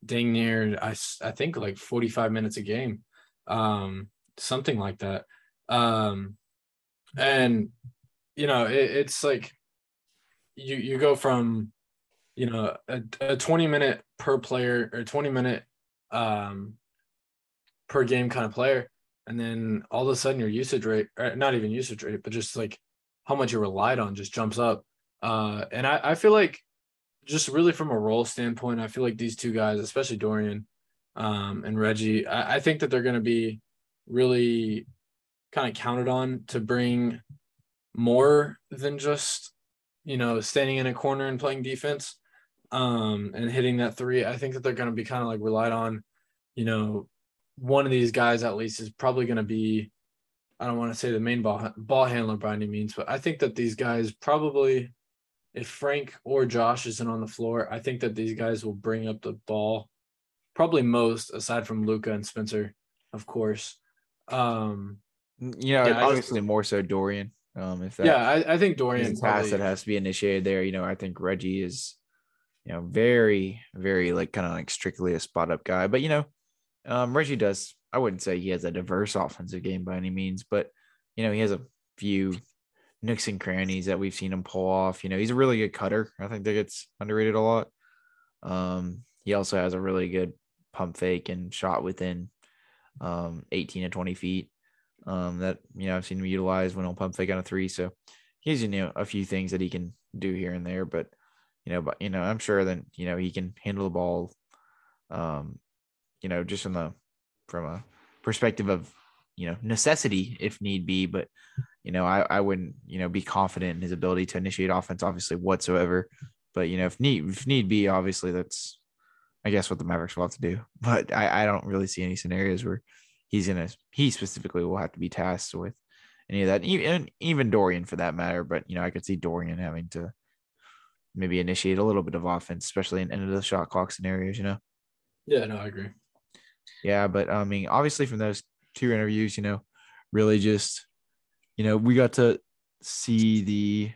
dang near, I, I think, like 45 minutes a game, um, something like that. Um, and, you know, it, it's like you, you go from, you know, a, a 20 minute per player or 20 minute um, per game kind of player and then all of a sudden your usage rate not even usage rate but just like how much you're relied on just jumps up uh, and I, I feel like just really from a role standpoint i feel like these two guys especially dorian um, and reggie I, I think that they're going to be really kind of counted on to bring more than just you know standing in a corner and playing defense um, and hitting that three. I think that they're going to be kind of like relied on you know one of these guys at least is probably going to be I don't want to say the main ball ball handler by any means, but I think that these guys probably if Frank or Josh isn't on the floor, I think that these guys will bring up the ball probably most aside from Luka and Spencer, of course. Um you know, yeah, obviously just, more so Dorian. Um if that, Yeah, I, I think Dorian pass probably, that has to be initiated there. You know, I think Reggie is, you know, very, very like kind of like strictly a spot up guy. But you know, um, Reggie does. I wouldn't say he has a diverse offensive game by any means, but you know he has a few nooks and crannies that we've seen him pull off. You know he's a really good cutter. I think that gets underrated a lot. Um, he also has a really good pump fake and shot within um, 18 to 20 feet. Um, that you know I've seen him utilize when he'll pump fake on a three. So he's you know a few things that he can do here and there, but you know, but you know I'm sure that you know he can handle the ball um you know, just from the from a perspective of you know necessity if need be. But you know, I I wouldn't you know be confident in his ability to initiate offense, obviously whatsoever. But you know, if need if need be, obviously that's I guess what the Mavericks will have to do. But I I don't really see any scenarios where he's gonna he specifically will have to be tasked with any of that, even even Dorian for that matter. But you know, I could see Dorian having to maybe initiate a little bit of offense, especially in end of the shot clock scenarios. You know. Yeah, no, I agree. Yeah, but I mean, obviously from those two interviews, you know, really just, you know, we got to see the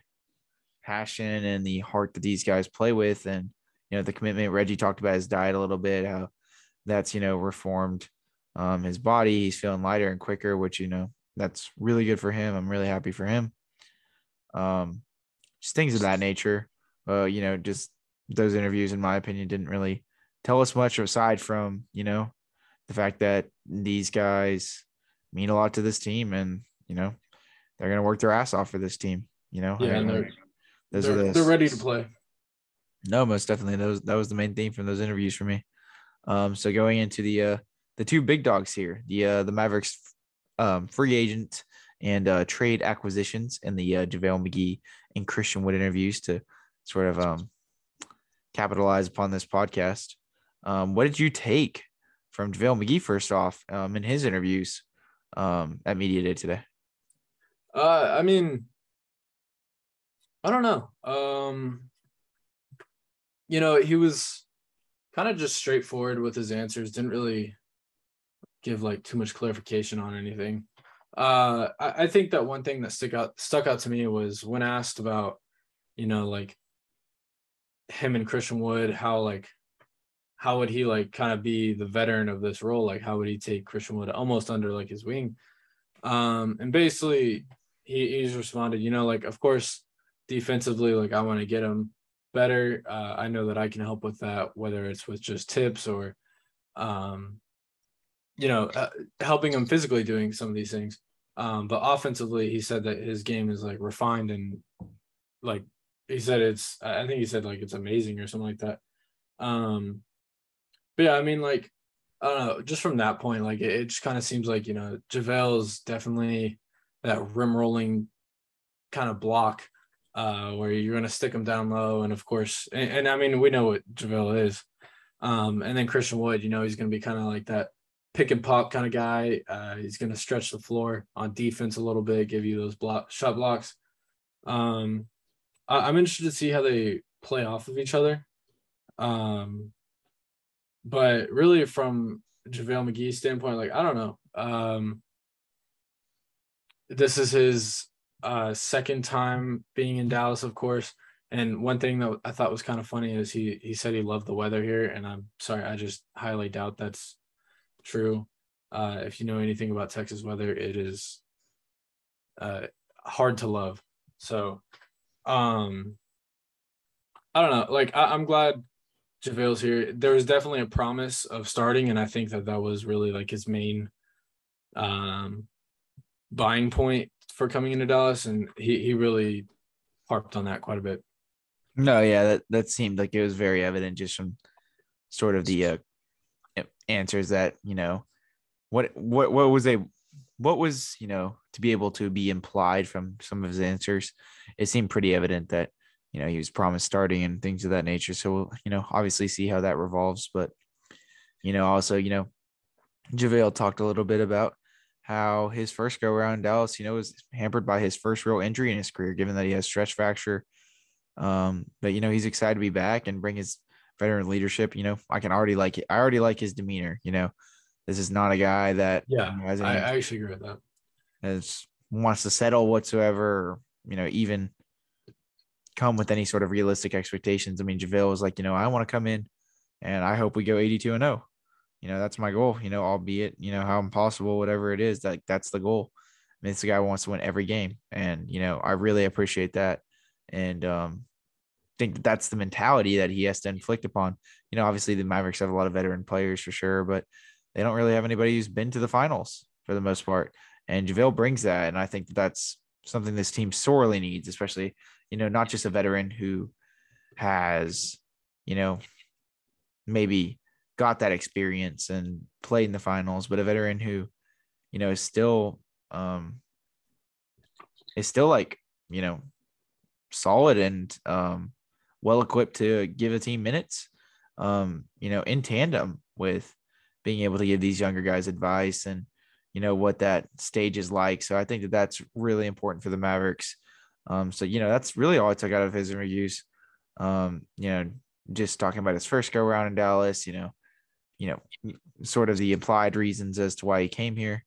passion and the heart that these guys play with, and you know, the commitment. Reggie talked about his diet a little bit, how that's you know reformed um, his body. He's feeling lighter and quicker, which you know that's really good for him. I'm really happy for him. Um, just things of that nature. Uh, you know, just those interviews, in my opinion, didn't really tell us much aside from you know the fact that these guys mean a lot to this team and you know they're going to work their ass off for this team you know? Yeah and they're, those they're, are the, they're ready to play. No most definitely. Those that was the main theme from those interviews for me. Um so going into the uh the two big dogs here the uh the mavericks um free agent and uh trade acquisitions and the uh javale mcgee and christian wood interviews to sort of um capitalize upon this podcast. Um what did you take from JaVale McGee first off um, in his interviews um, at Media Day today? Uh, I mean, I don't know. Um, you know, he was kind of just straightforward with his answers. Didn't really give like too much clarification on anything. Uh, I, I think that one thing that stuck out stuck out to me was when asked about, you know, like him and Christian Wood, how like how would he like kind of be the veteran of this role? Like how would he take Christian Wood almost under like his wing? Um, and basically he, he's responded, you know, like of course defensively, like I want to get him better. Uh, I know that I can help with that, whether it's with just tips or, um, you know, uh, helping him physically doing some of these things. Um, but offensively, he said that his game is like refined and like he said it's I think he said like it's amazing or something like that. Um, but yeah, I mean, like, I don't know, just from that point, like, it, it just kind of seems like, you know, JaVale is definitely that rim rolling kind of block uh, where you're going to stick him down low. And of course, and, and I mean, we know what JaVale is. Um, and then Christian Wood, you know, he's going to be kind of like that pick and pop kind of guy. Uh, he's going to stretch the floor on defense a little bit, give you those block shot blocks. Um, I, I'm interested to see how they play off of each other. Um, but really, from JaVale McGee's standpoint, like I don't know. Um, this is his uh, second time being in Dallas, of course. And one thing that I thought was kind of funny is he he said he loved the weather here, and I'm sorry, I just highly doubt that's true. Uh, if you know anything about Texas weather, it is uh, hard to love. So, um, I don't know. Like I, I'm glad JaVale's here. There was definitely a promise of starting, and I think that that was really like his main um, buying point for coming into Dallas, and he he really harped on that quite a bit. No, yeah, that that seemed like it was very evident just from sort of the uh, answers that you know what what what was a what was you know to be able to be implied from some of his answers. It seemed pretty evident that you know he was promised starting and things of that nature. So we'll, you know obviously see how that revolves, but you know also you know JaVale talked a little bit about how his first go around in Dallas, you know, was hampered by his first real injury in his career, given that he has stress fracture. Um, but you know, he's excited to be back and bring his veteran leadership. You know, I can already like it. I already like his demeanor. You know, this is not a guy that yeah, you know, has I, I actually agree with that. has wants to settle whatsoever. Or, you know, even come with any sort of realistic expectations. I mean, JaVale was like, you know, I want to come in and I hope we go 82 and 0 you know, that's my goal, you know, albeit, you know, how impossible, whatever it is, that that's the goal. I mean, this guy wants to win every game. And, you know, I really appreciate that. And um think that that's the mentality that he has to inflict upon. You know, obviously the Mavericks have a lot of veteran players for sure, but they don't really have anybody who's been to the finals for the most part. And JaVale brings that. And I think that that's something this team sorely needs, especially, you know, not just a veteran who has, you know, maybe got that experience and played in the finals, but a veteran who, you know, is still um is still like, you know, solid and um well equipped to give a team minutes. Um, you know, in tandem with being able to give these younger guys advice and you know what that stage is like. So I think that that's really important for the Mavericks. Um, so you know that's really all I took out of his interviews. Um, you know, just talking about his first go around in Dallas. You know, you know, sort of the implied reasons as to why he came here.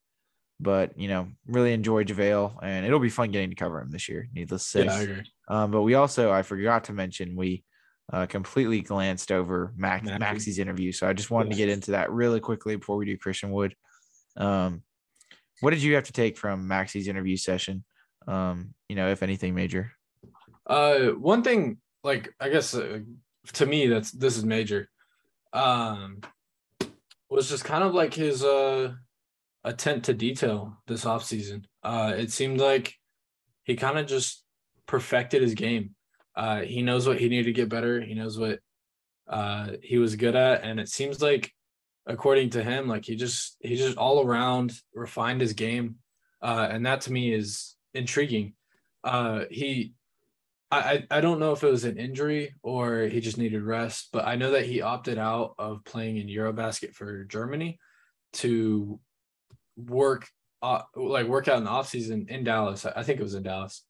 But you know, really enjoy JaVale, and it'll be fun getting to cover him this year. Needless to say. Yeah, I agree. Um, but we also, I forgot to mention, we uh, completely glanced over Max, Maxi's interview. So I just wanted to get into that really quickly before we do Christian Wood. Um, what did you have to take from Maxi's interview session? Um, you know, if anything major. Uh, one thing, like I guess uh, to me, that's this is major. Um, was just kind of like his uh attempt to detail this offseason. Uh, it seemed like he kind of just perfected his game. Uh, he knows what he needed to get better. He knows what uh he was good at, and it seems like, according to him, like he just he just all around refined his game. Uh, and that to me is intriguing. Uh, he I, I I don't know if it was an injury or he just needed rest, but I know that he opted out of playing in Eurobasket for Germany to work uh, like work out in the offseason in Dallas. I I think it was in Dallas.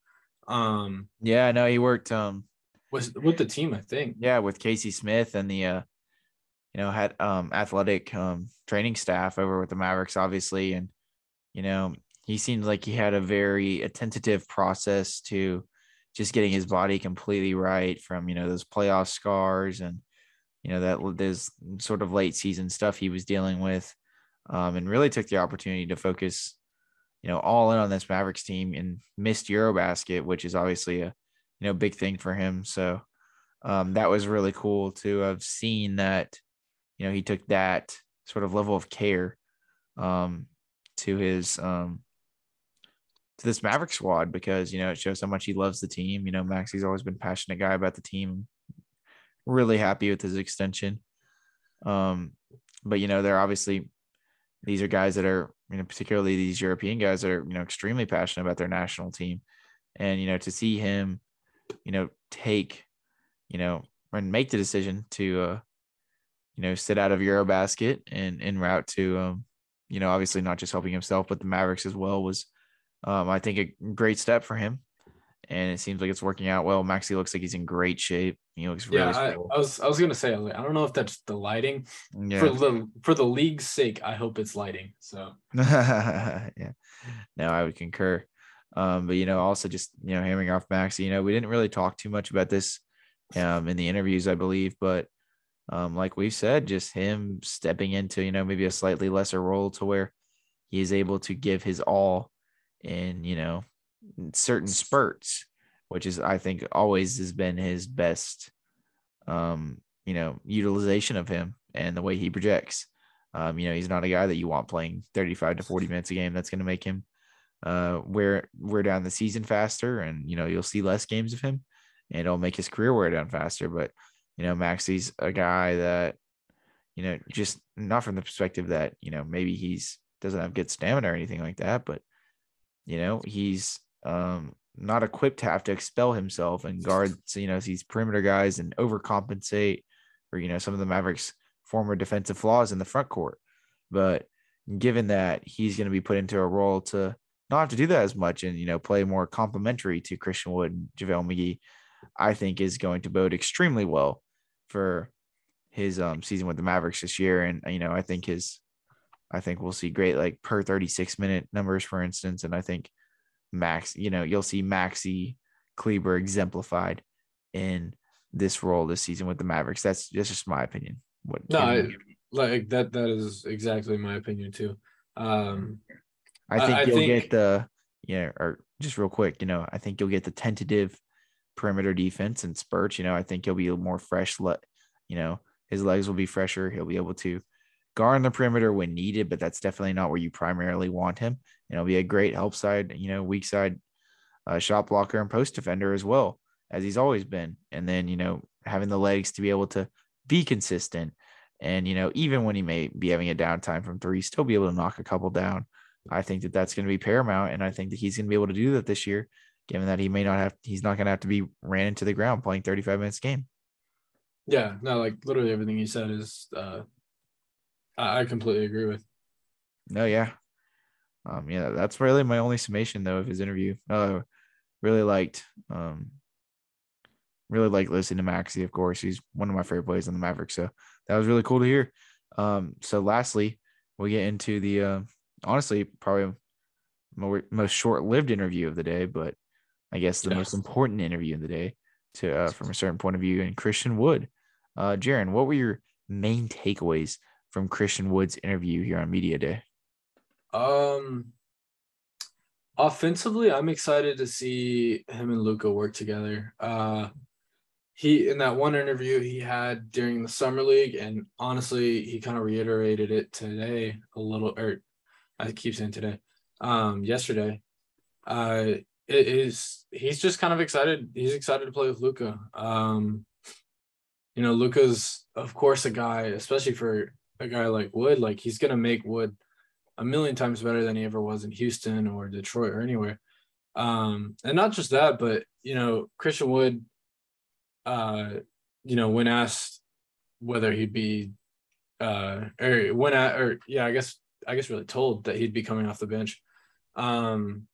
Um Yeah, no, he worked um was with the team, I think. yeah, with Casey Smith and the uh you know, had um athletic um training staff over with the Mavericks, obviously. And, you know, he seemed like he had a very attentive process to just getting his body completely right from, you know, those playoff scars and you know, that this sort of late season stuff he was dealing with. Um, and really took the opportunity to focus, you know, all in on this Mavericks team and missed Eurobasket, which is obviously a you know big thing for him. So um, that was really cool to have seen that, you know, he took that sort of level of care um, to his um, to this Maverick squad because you know it shows how much he loves the team. You know, Maxi's always been a passionate guy about the team. Really happy with his extension. Um, but you know, they're obviously these are guys that are, you know, particularly these European guys that are, you know, extremely passionate about their national team. And, you know, to see him, you know, take, you know, and make the decision to, uh, you know, sit out of Eurobasket and en route to, um, you know, obviously not just helping himself, but the Mavericks as well was, um, I think, a great step for him. and it seems like it's working out well. Maxi looks like he's in great shape. He looks really yeah, I. I was I was gonna say I, like, I don't know if that's the lighting yeah. for the for the league's sake. I hope it's lighting. So yeah. No, I would concur. Um, but you know, also just you know, hammering off Maxi, you know, we didn't really talk too much about this um in the interviews, I believe, but um, like we've said, just him stepping into, you know, maybe a slightly lesser role to where he is able to give his all in, you know, certain spurts, which is I think always has been his best um, you know, utilization of him and the way he projects. Um, you know, he's not a guy that you want playing 35 to 40 minutes a game. That's going to make him uh wear wear down the season faster and you know, you'll see less games of him and it'll make his career wear down faster. But you know, Maxi's a guy that, you know, just not from the perspective that, you know, maybe he's doesn't have good stamina or anything like that, but you know, he's um not equipped to have to expel himself and guard, you know, these perimeter guys and overcompensate or, you know, some of the Mavericks former defensive flaws in the front court. But given that he's going to be put into a role to not have to do that as much and, you know, play more complementary to Christian Wood and JaVale McGee, I think is going to bode extremely well for his um, season with the Mavericks this year. And, you know, I think his, I think we'll see great like per 36 minute numbers, for instance. And I think Max, you know, you'll see Maxi Kleber exemplified in this role this season with the Mavericks. That's, that's just my opinion. What no, I, like that that is exactly my opinion too. Um, I think I- I you'll think- get the yeah, or just real quick, you know, I think you'll get the tentative perimeter defense and spurts. You know, I think he'll be more fresh. Let you know, his legs will be fresher. He'll be able to guard on the perimeter when needed, but that's definitely not where you primarily want him. And he'll be a great help side, you know, weak side uh, shot blocker and post defender as well as he's always been. And then you know, having the legs to be able to be consistent. And, you know, even when he may be having a downtime from three, still be able to knock a couple down. I think that that's going to be paramount. And I think that he's going to be able to do that this year, given that he may not have, he's not going to have to be ran into the ground playing 35 minutes game. yeah, no, like literally everything you said is uh, I, completely agree with. No, yeah. Um, yeah, that's really my only summation though of his interview. Uh, really liked, um, really like listening to Maxi. Of course, he's one of my favorite players on the Mavericks. So that was really cool to hear. Um, so lastly, we get into the uh, honestly probably more, most short-lived interview of the day, but I guess the Yeah. most important interview of the day to uh, from a certain point of view. And Christian Wood, uh, Jaren, what were your main takeaways from Christian Wood's interview here on Media Day? Um, offensively, I'm excited to see him and Luka work together. Uh, he in that one interview he had during the summer league, and honestly, he kind of reiterated it today a little. Or I keep saying today, um, yesterday. Uh, it is he's just kind of excited. He's excited to play with Luka. Um, you know, Luka's of course a guy, especially for a guy like Wood. Like he's gonna make Wood a million times better than he ever was in Houston or Detroit or anywhere. Um, and not just that, but you know, Christian Wood, uh, you know, when asked whether he'd be, uh, or when at, or yeah, I guess, I guess really told that he'd be coming off the bench. Um,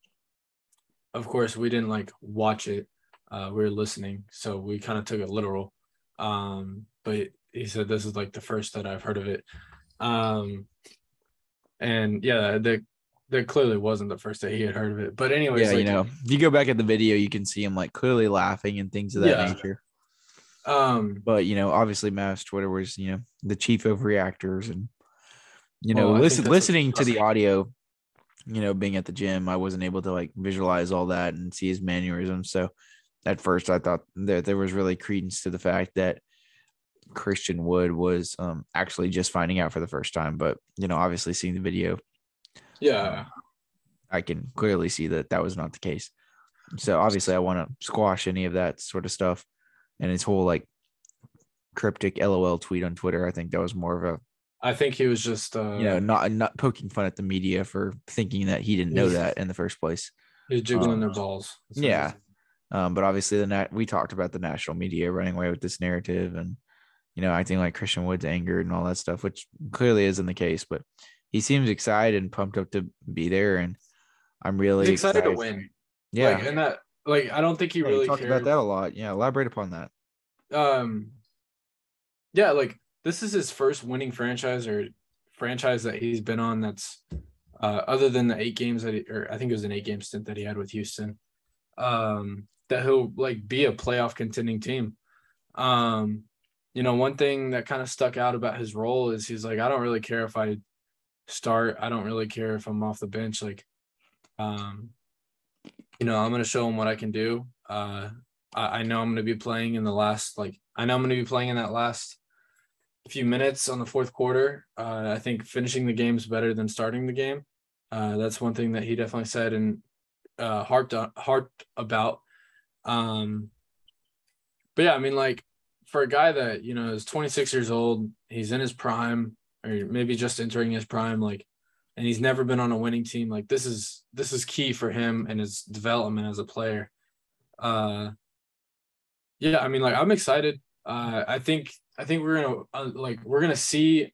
of course, we didn't like watch it. Uh, we were listening, so we kind of took it literal. Um, but he said this is like the first that I've heard of it. Um, and yeah, that that clearly wasn't the first that he had heard of it. But anyways, yeah, like, you know, if you go back at the video, you can see him like clearly laughing and things of that Yeah. nature. um, But you know, obviously, Mavs Twitter was you know the chief of reactors, and you know, Well, listen, listening to the audio, you know, being at the gym, I wasn't able to like visualize all that and see his mannerisms. So at first, I thought that there was really credence to the fact that Christian Wood was um, actually just finding out for the first time. But you know, obviously, seeing the video, yeah, I can clearly see that that was not the case. So obviously, I want to squash any of that sort of stuff. And his whole like cryptic LOL tweet on Twitter, I think that was more of a I think he was just uh, you know not not poking fun at the media for thinking that he didn't know that in the first place. he was jiggling um, their balls. That's yeah. Um, but obviously, the nat- we talked about the national media running away with this narrative and you know acting like Christian Wood's angered and all that stuff, which clearly isn't the case. But he seems excited and pumped up to be there, and I'm really He's excited to win. Yeah, Like, and that like I don't think he Yeah, really talked about that a lot. Yeah, elaborate upon that. um yeah like this is his first winning franchise or franchise that he's been on that's uh other than the eight games that he, or i think it was an eight game stint that he had with houston um that he'll like be a playoff contending team um you know one thing that kind of stuck out about his role is he's like i don't really care if i start i don't really care if i'm off the bench like um you know i'm going to show him what i can do uh I, I know I'm going to be playing in the last, like, I know I'm going to be playing in that last few minutes on the fourth quarter. Uh, I think finishing the game is better than starting the game. Uh, that's one thing that he definitely said and uh, harped harped about. Um, but yeah, I mean, like, for a guy that you know is 26 years old, he's in his prime, or maybe just entering his prime, like, and he's never been on a winning team. Like, this is this is key for him and his development as a player. Uh, yeah, I mean, like I'm excited. Uh, I think I think we're gonna uh, like we're gonna see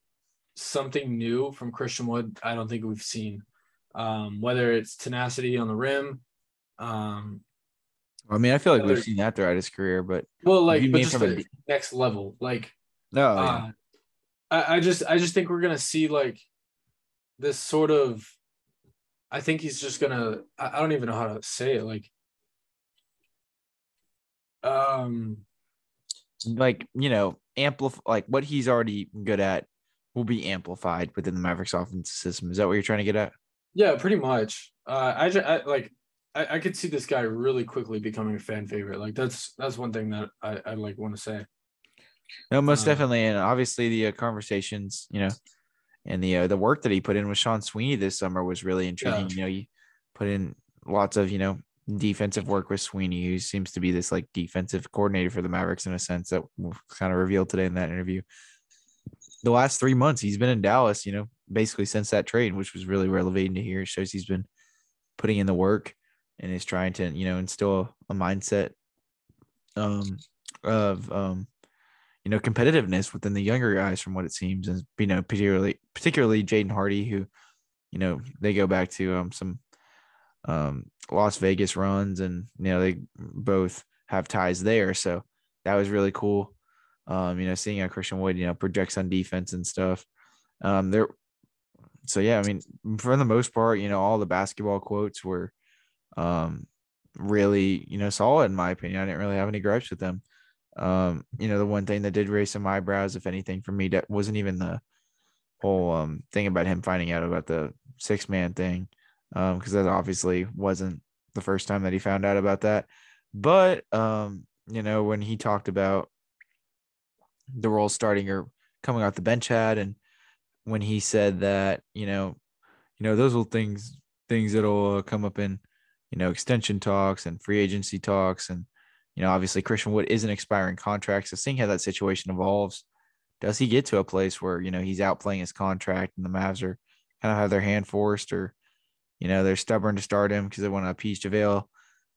something new from Christian Wood. I don't think we've seen, um, whether it's tenacity on the rim. Um, I mean, I feel like we've seen that throughout his career, but well, like you but just a next level. Like, no, yeah. uh, I, I just I just think we're gonna see like this sort of. I think he's just gonna. I, I don't even know how to say it. Like, um, like you know, amplify like what he's already good at will be amplified within the Mavericks offensive system. Is that what you're trying to get at? Yeah, pretty much. Uh, I, ju- I like I, I could see this guy really quickly becoming a fan favorite. Like that's that's one thing that I, I like want to say. No, most Uh, definitely, and obviously the uh, conversations, you know, and the uh, the work that he put in with Sean Sweeney this summer was really intriguing. Yeah. You know, you put in lots of you know defensive work with Sweeney, who seems to be this like defensive coordinator for the Mavericks in a sense that was kind of revealed today in that interview. The last three months he's been in Dallas, you know, basically since that trade, which was really relevant to hear. It shows he's been putting in the work and is trying to, you know, instill a mindset um of um you know competitiveness within the younger guys from what it seems. And you know particularly particularly Jaden Hardy who you know they go back to um some um Las Vegas runs and you know they both have ties there. So that was really cool. Um you know seeing how Christian Wood you know projects on defense and stuff. Um there so yeah I mean for the most part you know all the basketball quotes were um really you know solid in my opinion I didn't really have any gripes with them um, you know, the one thing that did raise some eyebrows, if anything, for me, that wasn't even the whole um thing about him finding out about the six man thing. Um, because that obviously wasn't the first time that he found out about that. But um, you know, when he talked about the role starting or coming off the bench had and when he said that, you know, you know, those little things things that'll uh, come up in, you know, extension talks and free agency talks and you know, obviously Christian Wood is an expiring contract. So seeing how that situation evolves, does he get to a place where, you know, he's out playing his contract and the Mavs are kind of have their hand forced or, you know, they're stubborn to start him because they want to appease JaVale.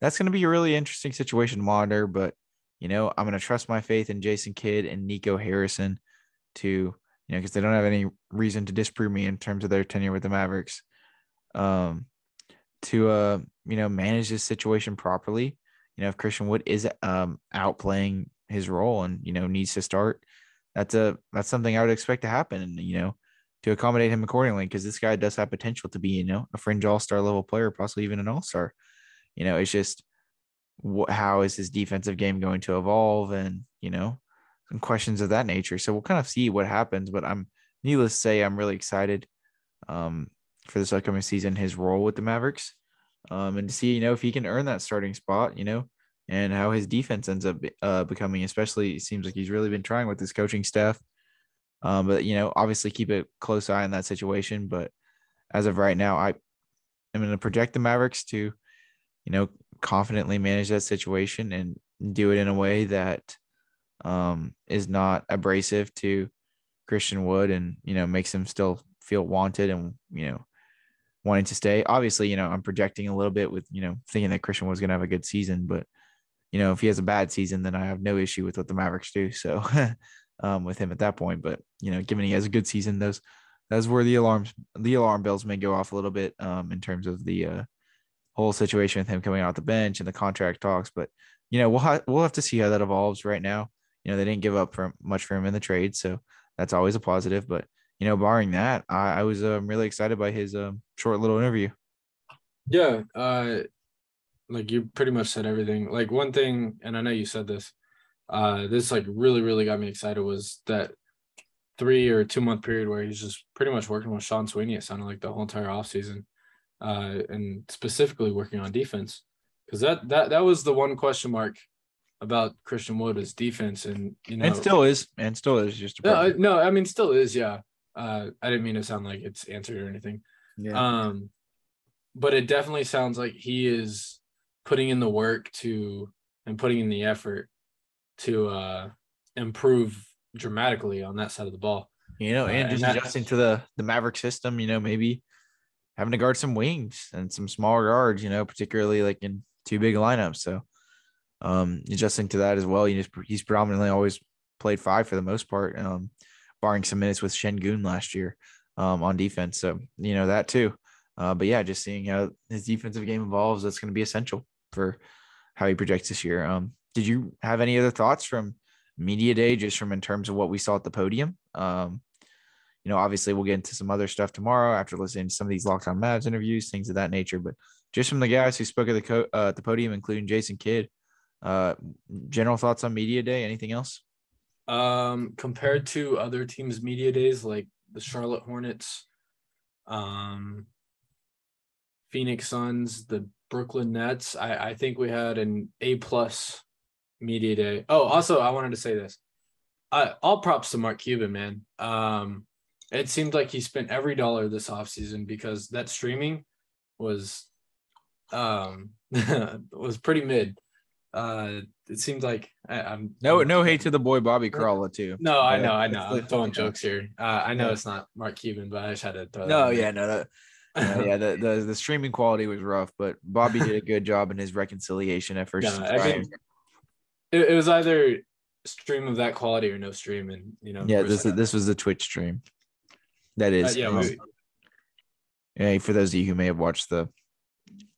That's going to be a really interesting situation to monitor. But, you know, I'm going to trust my faith in Jason Kidd and Nico Harrison to, you know, because they don't have any reason to disprove me in terms of their tenure with the Mavericks. Um, to uh, you know, manage this situation properly you know, if Christian Wood is um outplaying his role and you know needs to start, that's a that's something I would expect to happen, and you know, to accommodate him accordingly because this guy does have potential to be you know a fringe All Star level player, possibly even an All Star. You know, it's just what how is his defensive game going to evolve, and you know, some questions of that nature. So we'll kind of see what happens, but I'm needless to say, I'm really excited um for this upcoming season, his role with the Mavericks um, and to see you know if he can earn that starting spot, you know, and how his defense ends up uh, becoming. Especially, it seems like he's really been trying with his coaching staff. Um, but you know, obviously, keep a close eye on that situation. But as of right now, I am going to project the Mavericks to, you know, confidently manage that situation and do it in a way that um, is not abrasive to Christian Wood and you know makes him still feel wanted and you know wanting to stay. Obviously, you know, I'm projecting a little bit with, you know, thinking that Christian was going to have a good season, but you know, if he has a bad season, then I have no issue with what the Mavericks do. So, um, with him at that point, but you know, given he has a good season, those that's where the alarms, the alarm bells may go off a little bit, um, in terms of the uh, whole situation with him coming out the bench and the contract talks. But you know, we'll ha- we'll have to see how that evolves. Right now, you know, they didn't give up for much for him in the trade, so that's always a positive. But you know, barring that, I, I was um, really excited by his um, short little interview. Yeah, uh, like you pretty much said everything. Like one thing, and I know you said this. Uh, this like really, really got me excited was that three or two month period where he's just pretty much working with Sean Sweeney. It sounded like the whole entire offseason, uh, and specifically working on defense because that that that was the one question mark about Christian Wood is defense, and you know, and still is, and still is just. no, no, I mean, still is, yeah. Uh, I didn't mean to sound like it's answered or anything. yeah. Um, but it definitely sounds like he is putting in the work to and putting in the effort to uh improve dramatically on that side of the ball. you know, uh, and and just that- adjusting to the the Maverick system. You know, maybe having to guard some wings and some smaller guards. You know, particularly like in two big lineups. So, um, adjusting to that as well. You just he's predominantly always played five for the most part, um, barring some minutes with Sengun last year, um, on defense. So you know that too. Uh, but yeah, just seeing how his defensive game evolves, that's going to be essential for how he projects this year. Um, did you have any other thoughts from media day, just from in terms of what we saw at the podium? Um, you know, obviously we'll get into some other stuff tomorrow after listening to some of these Locked On Mavs interviews, things of that nature. But just from the guys who spoke at the co- uh, at the podium, including Jason Kidd, uh, general thoughts on media day? Anything else? Um, compared to other teams' media days like the Charlotte Hornets, um, Phoenix Suns, the Brooklyn Nets, I, I think we had an A plus media day. Oh, also I wanted to say this. I all props to Mark Cuban, man. Um, it seemed like he spent every dollar this offseason because that streaming was um was pretty mid. Uh it seems like I, I'm No, no hate to the boy Bobby Karalla too. no, I know, I know. I'm throwing jokes here. Uh, I know Yeah. it's not Mark Cuban, but I just had to throw. that No, yeah, no, no. no, yeah, the, the the streaming quality was rough, but Bobby did a good job in his reconciliation efforts. No, to I mean, it, it was either stream of that quality or no stream, and you know. yeah, this this was the Twitch stream. That is, Uh, yeah, um, yeah, for those of you who may have watched the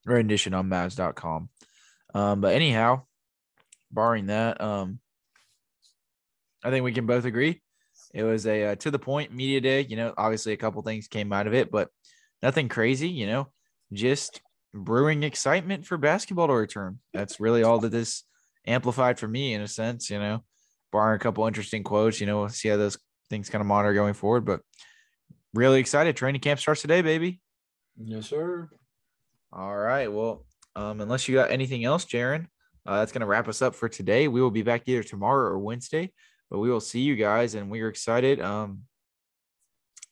rendition on Mavs.com. Um, but anyhow, barring that, um, I think we can both agree it was a uh, to the point media day. You know, obviously a couple things came out of it, but nothing crazy. You know, just brewing excitement for basketball to return. That's really all that this amplified for me, in a sense. You know, barring a couple interesting quotes. You know, we'll see how those things kind of monitor going forward, but. Really excited. Training camp starts today, baby. yes, sir. All right. Well, um, unless you got anything else, Jaren, uh, that's going to wrap us up for today. We will be back either tomorrow or Wednesday, but we will see you guys, and we are excited um,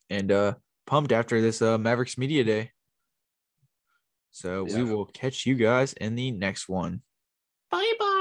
and uh, pumped after this uh, Mavericks Media Day. So we will catch you guys in the next one. Bye bye.